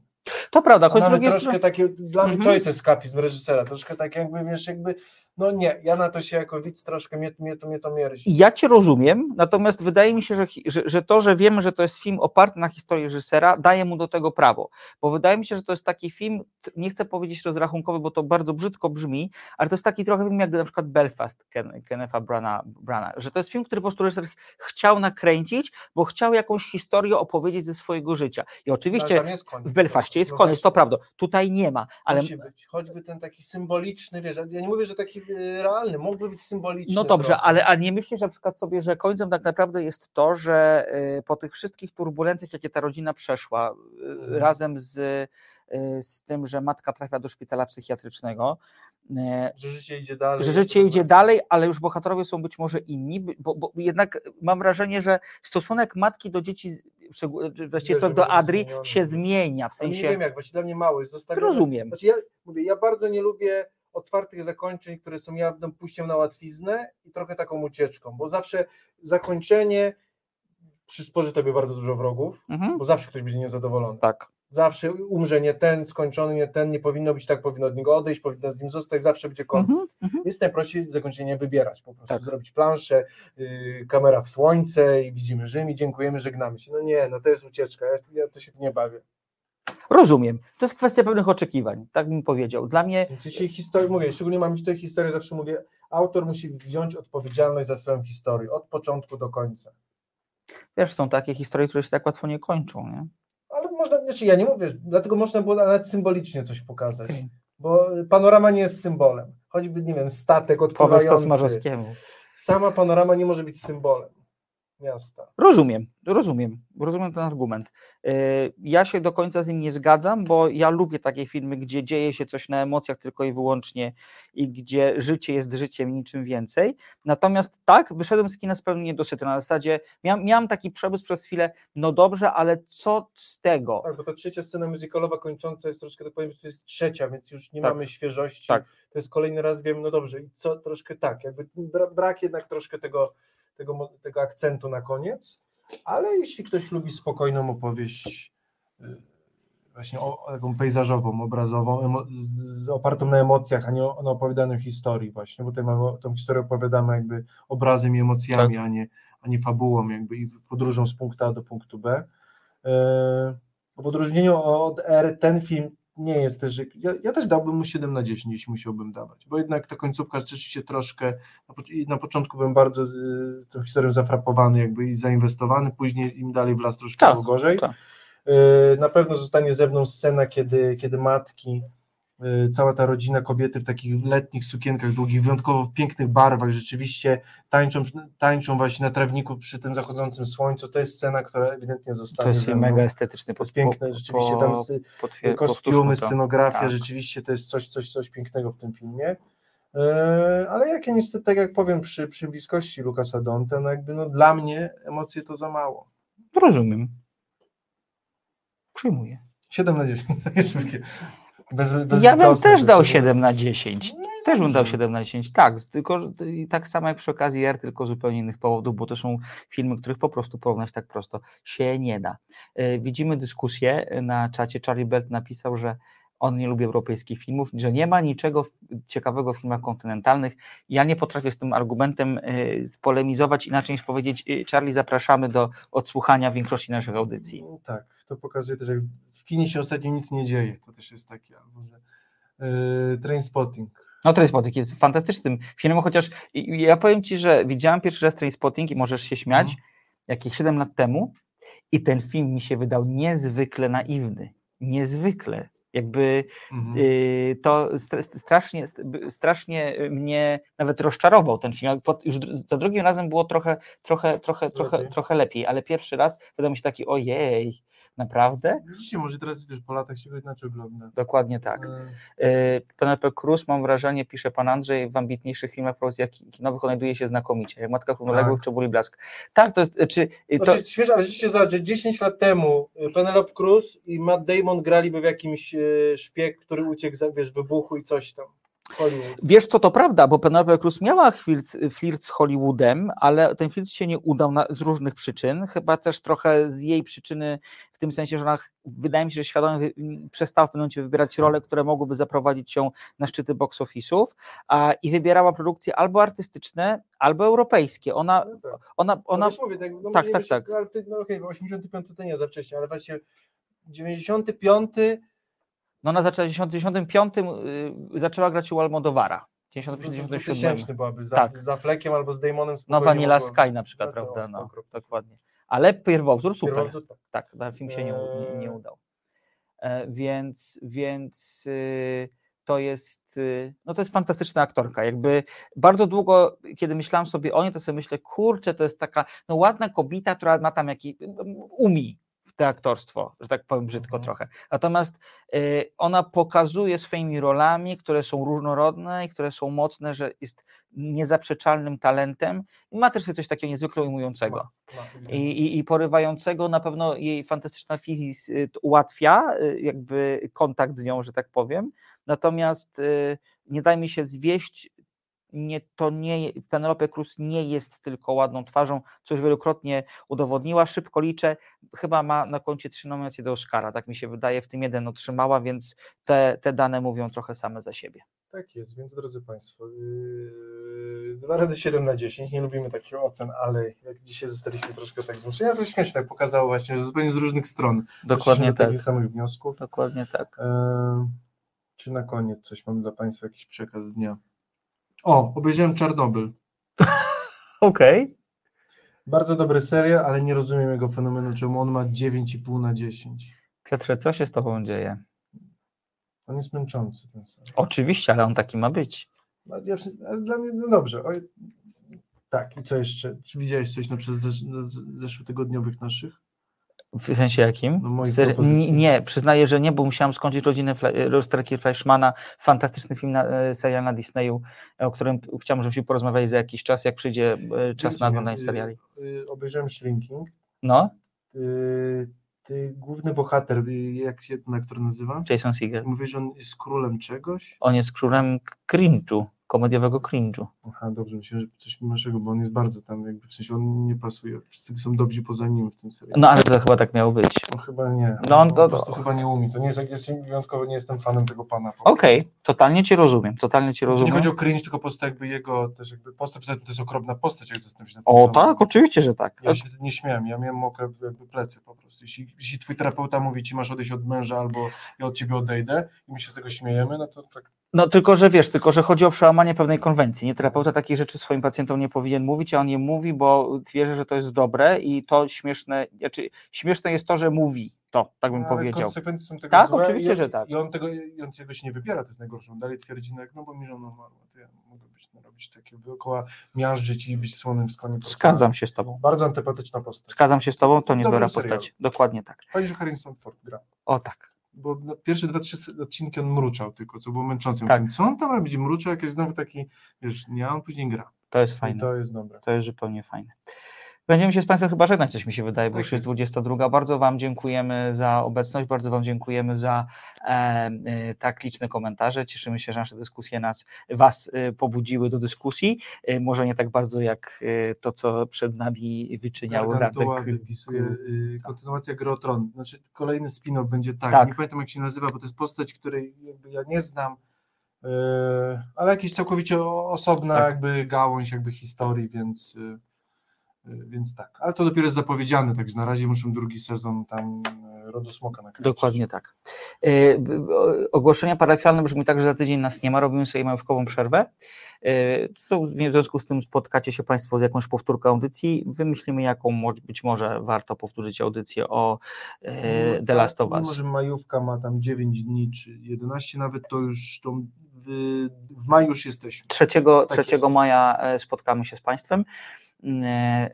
To prawda, choć drugiej troszkę strony. dla mnie Mhm. to jest eskapizm reżysera, troszkę tak jakby, wiesz, jakby, no nie, ja na to się jako widz troszkę, mnie, mnie, to, mnie to mierzi. Ja cię rozumiem, natomiast wydaje mi się, że, że, że to, że wiemy, że to jest film oparty na historii reżysera, daje mu do tego prawo. Bo wydaje mi się, że to jest taki film, nie chcę powiedzieć rozrachunkowy, bo to bardzo brzydko brzmi, ale to jest taki trochę film jak na przykład Belfast Ken, Kennetha Brana, Brana, że to jest film, który po prostu reżyser ch- chciał nakręcić, bo chciał jakąś historię opowiedzieć ze swojego życia. I oczywiście koniec. w Belfaście jest No koniec, to prawda. Tutaj nie ma, ale Musi być, choćby ten taki symboliczny, wiesz, ja nie mówię, że taki y, realny, mógłby być symboliczny. No dobrze, trochę. ale a nie myślisz na przykład sobie, że końcem tak naprawdę jest to, że y, po tych wszystkich turbulencjach, jakie ta rodzina przeszła, Mhm. razem z, z tym, że matka trafia do szpitala psychiatrycznego, Że życie idzie dalej. że życie idzie dalej, ale już bohaterowie są być może inni, bo, bo jednak mam wrażenie, że stosunek matki do dzieci, właściwie Też to by do Adri zmieniony. się zmienia, w nie sensie wiem jak, właśnie dla mnie mało jest zostawione. rozumiem. Znaczy ja mówię, ja bardzo nie lubię otwartych zakończeń, które są jawnym pójściem na łatwiznę i trochę taką ucieczką, bo zawsze zakończenie przysporzy tobie bardzo dużo wrogów, Mhm. bo zawsze ktoś będzie niezadowolony. Tak. Zawsze umrze nie ten, skończony nie ten, nie powinno być tak, powinno od niego odejść, powinno z nim zostać, zawsze będzie konflikt. Mhm, mhm. Jest najprościej zakończenie wybierać, po prostu Tak. zrobić planszę, yy, kamera w słońce i widzimy Rzym i dziękujemy, żegnamy się. No nie, no to jest ucieczka, ja, ja to się nie bawię. Rozumiem. To jest kwestia pewnych oczekiwań, tak bym powiedział. Dla mnie jeśli historię, mówię, szczególnie mam tutaj historię, zawsze mówię, autor musi wziąć odpowiedzialność za swoją historię, od początku do końca. wiesz, są takie historie, które się tak łatwo nie kończą, nie? Można, znaczy ja nie mówię, dlatego można było nawet symbolicznie coś pokazać, Okej. bo panorama nie jest symbolem. Choćby, nie wiem, statek Powiedz odpływający. to Smarzowskiemu. Sama panorama nie może być symbolem miasta. Rozumiem, rozumiem, rozumiem ten argument. Yy, Ja się do końca z nim nie zgadzam, bo ja lubię takie filmy, gdzie dzieje się coś na emocjach tylko i wyłącznie i gdzie życie jest życiem niczym więcej. Natomiast tak, wyszedłem z kina zupełnie niedosyty. Na zasadzie miałem, miałem taki przemysł przez chwilę, no dobrze, ale co z tego? Tak, bo ta trzecia scena muzykalowa kończąca jest troszkę, tak powiem, że to jest trzecia, więc już nie Tak. mamy świeżości. Tak. To jest kolejny raz, wiem, no dobrze, i co troszkę tak, jakby bra, brak jednak troszkę tego, tego, tego akcentu na koniec, ale jeśli ktoś lubi spokojną opowieść, y, właśnie o, taką pejzażową, obrazową, z, z opartą na emocjach, a nie o, na opowiadanej historii właśnie, bo tutaj mamy, tą historię opowiadamy jakby obrazem i emocjami, Tak. a, nie, a nie fabułą jakby i podróżą z punktu A do punktu B. E, W odróżnieniu od R ten film nie jest też, ja, ja też dałbym mu 7 na 10, jeśli musiałbym dawać, bo jednak ta końcówka rzeczywiście troszkę, na, początku byłem bardzo z, y, tą historią zafrapowany jakby i zainwestowany, później im dalej w las troszkę Tak, gorzej. tak. Y, Na pewno zostanie ze mną scena, kiedy, kiedy matki, cała ta rodzina, kobiety w takich letnich sukienkach długich, wyjątkowo w pięknych barwach, rzeczywiście tańczą, tańczą właśnie na trawniku przy tym zachodzącym słońcu. To jest scena, która ewidentnie To zostanie jest ze film mną. mega estetyczny. To jest piękne, rzeczywiście tam potwier- kostiumy, to. scenografia, Tak. rzeczywiście to jest coś, coś, coś pięknego w tym filmie. E, Ale jak ja niestety, tak jak powiem, przy, przy bliskości Lukasa Donta, no jakby no dla mnie emocje to za mało. Rozumiem. Przyjmuję. 7 na 10. takie szybkie. Bez, Ja bym też dał są- 7 na 10. Też bym dał dobrze. 7 na 10. Tak, tylko tak samo jak przy okazji R, tylko z zupełnie innych powodów, bo to są filmy, których po prostu porównać tak prosto się nie da. E, Widzimy dyskusję na czacie. Charlie Belt napisał, że on nie lubi europejskich filmów, że nie ma niczego ciekawego w filmach kontynentalnych. Ja nie potrafię z tym argumentem y, polemizować inaczej niż powiedzieć, Charlie, zapraszamy do odsłuchania większości naszych audycji. No, tak, to pokazuje też, jak w kinie się ostatnio nic nie dzieje. To też jest takie, albo że yy, Trainspotting. No Trainspotting jest fantastycznym filmem, chociaż ja powiem Ci, że widziałem pierwszy raz Trainspotting i możesz się śmiać, Mhm. jakieś 7 lat temu i ten film mi się wydał niezwykle naiwny. Niezwykle. Jakby Mhm. y, to stra- strasznie, strasznie mnie nawet rozczarował ten film. Już za drugim razem było trochę, trochę, trochę, trochę, Lepiej. trochę lepiej, ale pierwszy raz wydał mi się taki ojej, naprawdę? Widzicie, może teraz wiesz, po latach się go inaczej ogląda. Dokładnie tak. Yy, Y, Penelope Cruz, mam wrażenie, pisze pan Andrzej, w ambitniejszych filmach produkcjach ki- kinowych odnajduje się znakomicie, jak Matka Równoległych Tak. czy Ból i Blask. Tak, to jest, y, czy to, Znaczy, śmiesz, ale rzeczywiście zobacz, że 10 lat temu Penelope Cruz i Matt Damon graliby w jakimś szpieg, który uciekł wiesz, wybuchu i coś tam. Hollywood. Wiesz co, to prawda, bo Penelope Cruz miała flirt, flirt z Hollywoodem, ale ten flirt się nie udał na, z różnych przyczyn, chyba też trochę z jej przyczyny, w tym sensie, że ona, wydaje mi się, że świadomie przestała w pewnym momencie wybierać role, które mogłyby zaprowadzić ją na szczyty box office'ów a, i wybierała produkcje albo artystyczne, albo europejskie. Ona, No tak. ona, No ona wiesz, mówię, tak, no tak, tak, tak. Ty, no okej, okay, 85 to nie za wcześnie, ale właśnie 95 no ona zaczęła w 95 y, zaczęła grać u Almodovara. W 95 2000 byłaby za, Tak. za Fleckiem albo z Damonem No Vanilla mogła- Sky na przykład, No prawda? No, dokładnie. Ale pierwowzór super. Pierwowzór tak. Tak, ten film się nie, nie, nie Eee. udał. E, więc więc y, to jest y, no to jest fantastyczna aktorka. Jakby bardzo długo, kiedy myślałam sobie o niej, to sobie myślę, kurczę, to jest taka no, ładna kobieta, która ma tam jakiś umi w te aktorstwo, że tak powiem brzydko Mhm. trochę. Natomiast y, ona pokazuje swoimi rolami, które są różnorodne i które są mocne, że jest niezaprzeczalnym talentem i ma też coś takiego niezwykle ujmującego Ma, i, i, i porywającego. Na pewno jej fantastyczna t- ułatwia y, jakby kontakt z nią, że tak powiem. Natomiast y, nie daj mi się zwieść, nie, to nie, Penelope Cruz nie jest tylko ładną twarzą, co już wielokrotnie udowodniła. Szybko liczę, chyba ma na koncie trzy nominacje do Oscara, tak mi się wydaje, w tym jeden otrzymała, więc te, te dane mówią trochę same za siebie. Tak jest, więc drodzy Państwo, yy, dwa razy 7 na 10, nie lubimy takich ocen, ale jak dzisiaj zostaliśmy troszkę tak zmuszeni, ale to śmieszne, pokazało właśnie, że zupełnie z różnych stron Dokładnie tak. takich samych wniosków. Dokładnie tak. Yy, czy na koniec coś mam dla Państwa, jakiś przekaz dnia? O, obejrzałem Czarnobyl. Okej. Bardzo dobry serial, ale nie rozumiem jego fenomenu, czemu on ma 9,5 na 10. Piotrze, co się z tobą dzieje? On jest męczący ten serial. Oczywiście, ale on taki ma być. No, ja, dla mnie, no dobrze. Oj, tak, i co jeszcze? Czy widziałeś coś na przykład zeszłotygodniowych naszych? W sensie jakim? No, nie, przyznaję, że nie, bo musiałam skończyć rodzinę Fle- rozterki Fleischmana, fantastyczny film, na, e, serial na Disneyu, e, o którym chciałam, żebyśmy porozmawiali za jakiś czas, jak przyjdzie e, czas na oglądanie seriali. Y, y, obejrzałem Shrinking. No, Y, ty, główny bohater, y, jak się ten aktor nazywa? Jason Segel. Mówisz, że on jest królem czegoś? On jest królem cringe'u, komediowego cringe'u. Aha, dobrze, myślałem, że coś naszego, bo on jest bardzo tam, jakby w sensie on nie pasuje. Wszyscy są dobrzy poza nim w tym serialu. No, ale to chyba tak miało być. On chyba nie. No, on to- po prostu chyba nie umie. To nie jest, jak jestem wyjątkowo nie jestem fanem tego pana. Okej, totalnie cię rozumiem, totalnie cię To nie rozumiem. chodzi o cringe, tylko po prostu jakby jego też jakby postać, to jest okropna postać, jak zastanawiam się O samym. tak, oczywiście, że tak. Ja się nie śmiałem, ja miałem mokre jakby plecy po prostu. Jeśli, jeśli twój terapeuta mówi ci masz odejść od męża albo ja od ciebie odejdę i my się z tego śmiejemy, no to tak No tylko, że wiesz, tylko, że chodzi o przełamanie pewnej konwencji. Nie terapeuta takich rzeczy swoim pacjentom nie powinien mówić, a on je mówi, bo wierzy, że to jest dobre i to śmieszne, znaczy śmieszne jest to, że mówi to, tak bym ale powiedział. konsekwencje są tego Tak, złe oczywiście, i, że tak. I on tego, i on tego się nie wybiera, to jest najgorsze. On dalej twierdzi, no jak no bo mi żona umarła, to ja mogę być, no, robić takie dookoła, miażdżyć i być słonym w skłonie. Zgadzam się z tobą. Bardzo antypatyczna postać. Zgadzam się z tobą, to dobrym postać. serialu. Dokładnie tak. Że Harrison Ford gra. O tak. Bo na pierwsze dwa, trzy odcinki on mruczał tylko, co było męczące. Tak. Co on tam robi? Mruczał, jak jest znowu taki, wiesz, nie, a on później gra. To jest I fajne. to jest dobre. To jest zupełnie fajne. Będziemy się z Państwem chyba żegnać, coś mi się wydaje, bo Tak już jest jest. 22. Bardzo Wam dziękujemy za obecność, bardzo Wam dziękujemy za e, e, tak liczne komentarze. Cieszymy się, że nasze dyskusje nas, Was e, pobudziły do dyskusji. E, może nie tak bardzo jak e, to, co przed nami wyczyniał Gargantua Radek. wypisuje y, kontynuacja Gry Tron. Znaczy kolejny spin-off będzie tak. Tak. Nie pamiętam jak się nazywa, bo to jest postać, której ja nie znam, ale jakiś całkowicie osobna Tak. jakby gałąź jakby historii, więc, y, więc tak. Ale to dopiero jest zapowiedziane, także na razie muszę drugi sezon tam y, Rodu Smoka nakręcić. Dokładnie tak. O- Ogłoszenia parafialne brzmi tak, że za tydzień nas nie ma, robimy sobie majówkową przerwę. W związku z tym spotkacie się Państwo z jakąś powtórką audycji. Wymyślimy, jaką być może warto powtórzyć audycję o e, The Last of Mimo, Us. że majówka ma tam 9 dni, czy 11 nawet, to już to w, w maju już jesteśmy. 3, Tak 3 jest. maja e, spotkamy się z Państwem,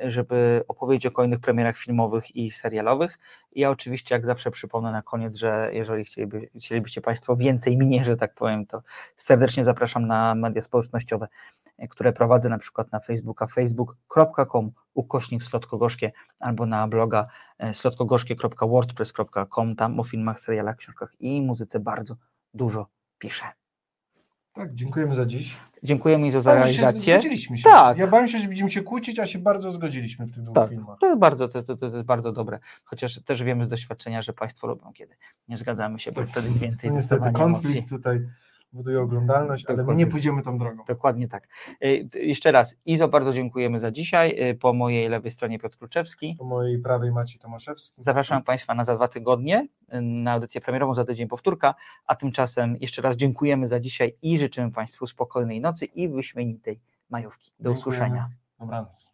żeby opowiedzieć o kolejnych premierach filmowych i serialowych. Ja oczywiście, jak zawsze, przypomnę na koniec, że jeżeli chcieliby, chcielibyście Państwo więcej mnie, że tak powiem, to serdecznie zapraszam na media społecznościowe, e, które prowadzę na przykład na Facebooka facebook.com ukośnik slotkogorzkie albo na bloga e, slotkogorzkie.wordpress.com. Tam o filmach, serialach, książkach i muzyce bardzo dużo piszę. Tak, dziękujemy za dziś. Dziękujemy za Ale się realizację. Zgodziliśmy się. Tak. Ja bałem się, że będziemy się kłócić, a się bardzo zgodziliśmy w tych dwóch Tak, filmach. to jest bardzo, to, to, to jest bardzo dobre. Chociaż też wiemy z doświadczenia, że Państwo lubią, kiedy nie zgadzamy się, bo Tak. wtedy jest więcej No niestety konflikt emocji. tutaj buduje oglądalność, ale my Dokładnie. nie pójdziemy tą drogą. Dokładnie tak. T- Jeszcze raz, Izo, bardzo dziękujemy za dzisiaj. Y, Po mojej lewej stronie Piotr Kluczewski. Po mojej prawej Maciej Tomaszewski. Zapraszam Państwa na za dwa tygodnie y, na audycję premierową, za tydzień powtórka, a tymczasem jeszcze raz dziękujemy za dzisiaj i życzymy Państwu spokojnej nocy i wyśmienitej majówki. Do Dziękujemy. usłyszenia. Dobranoc.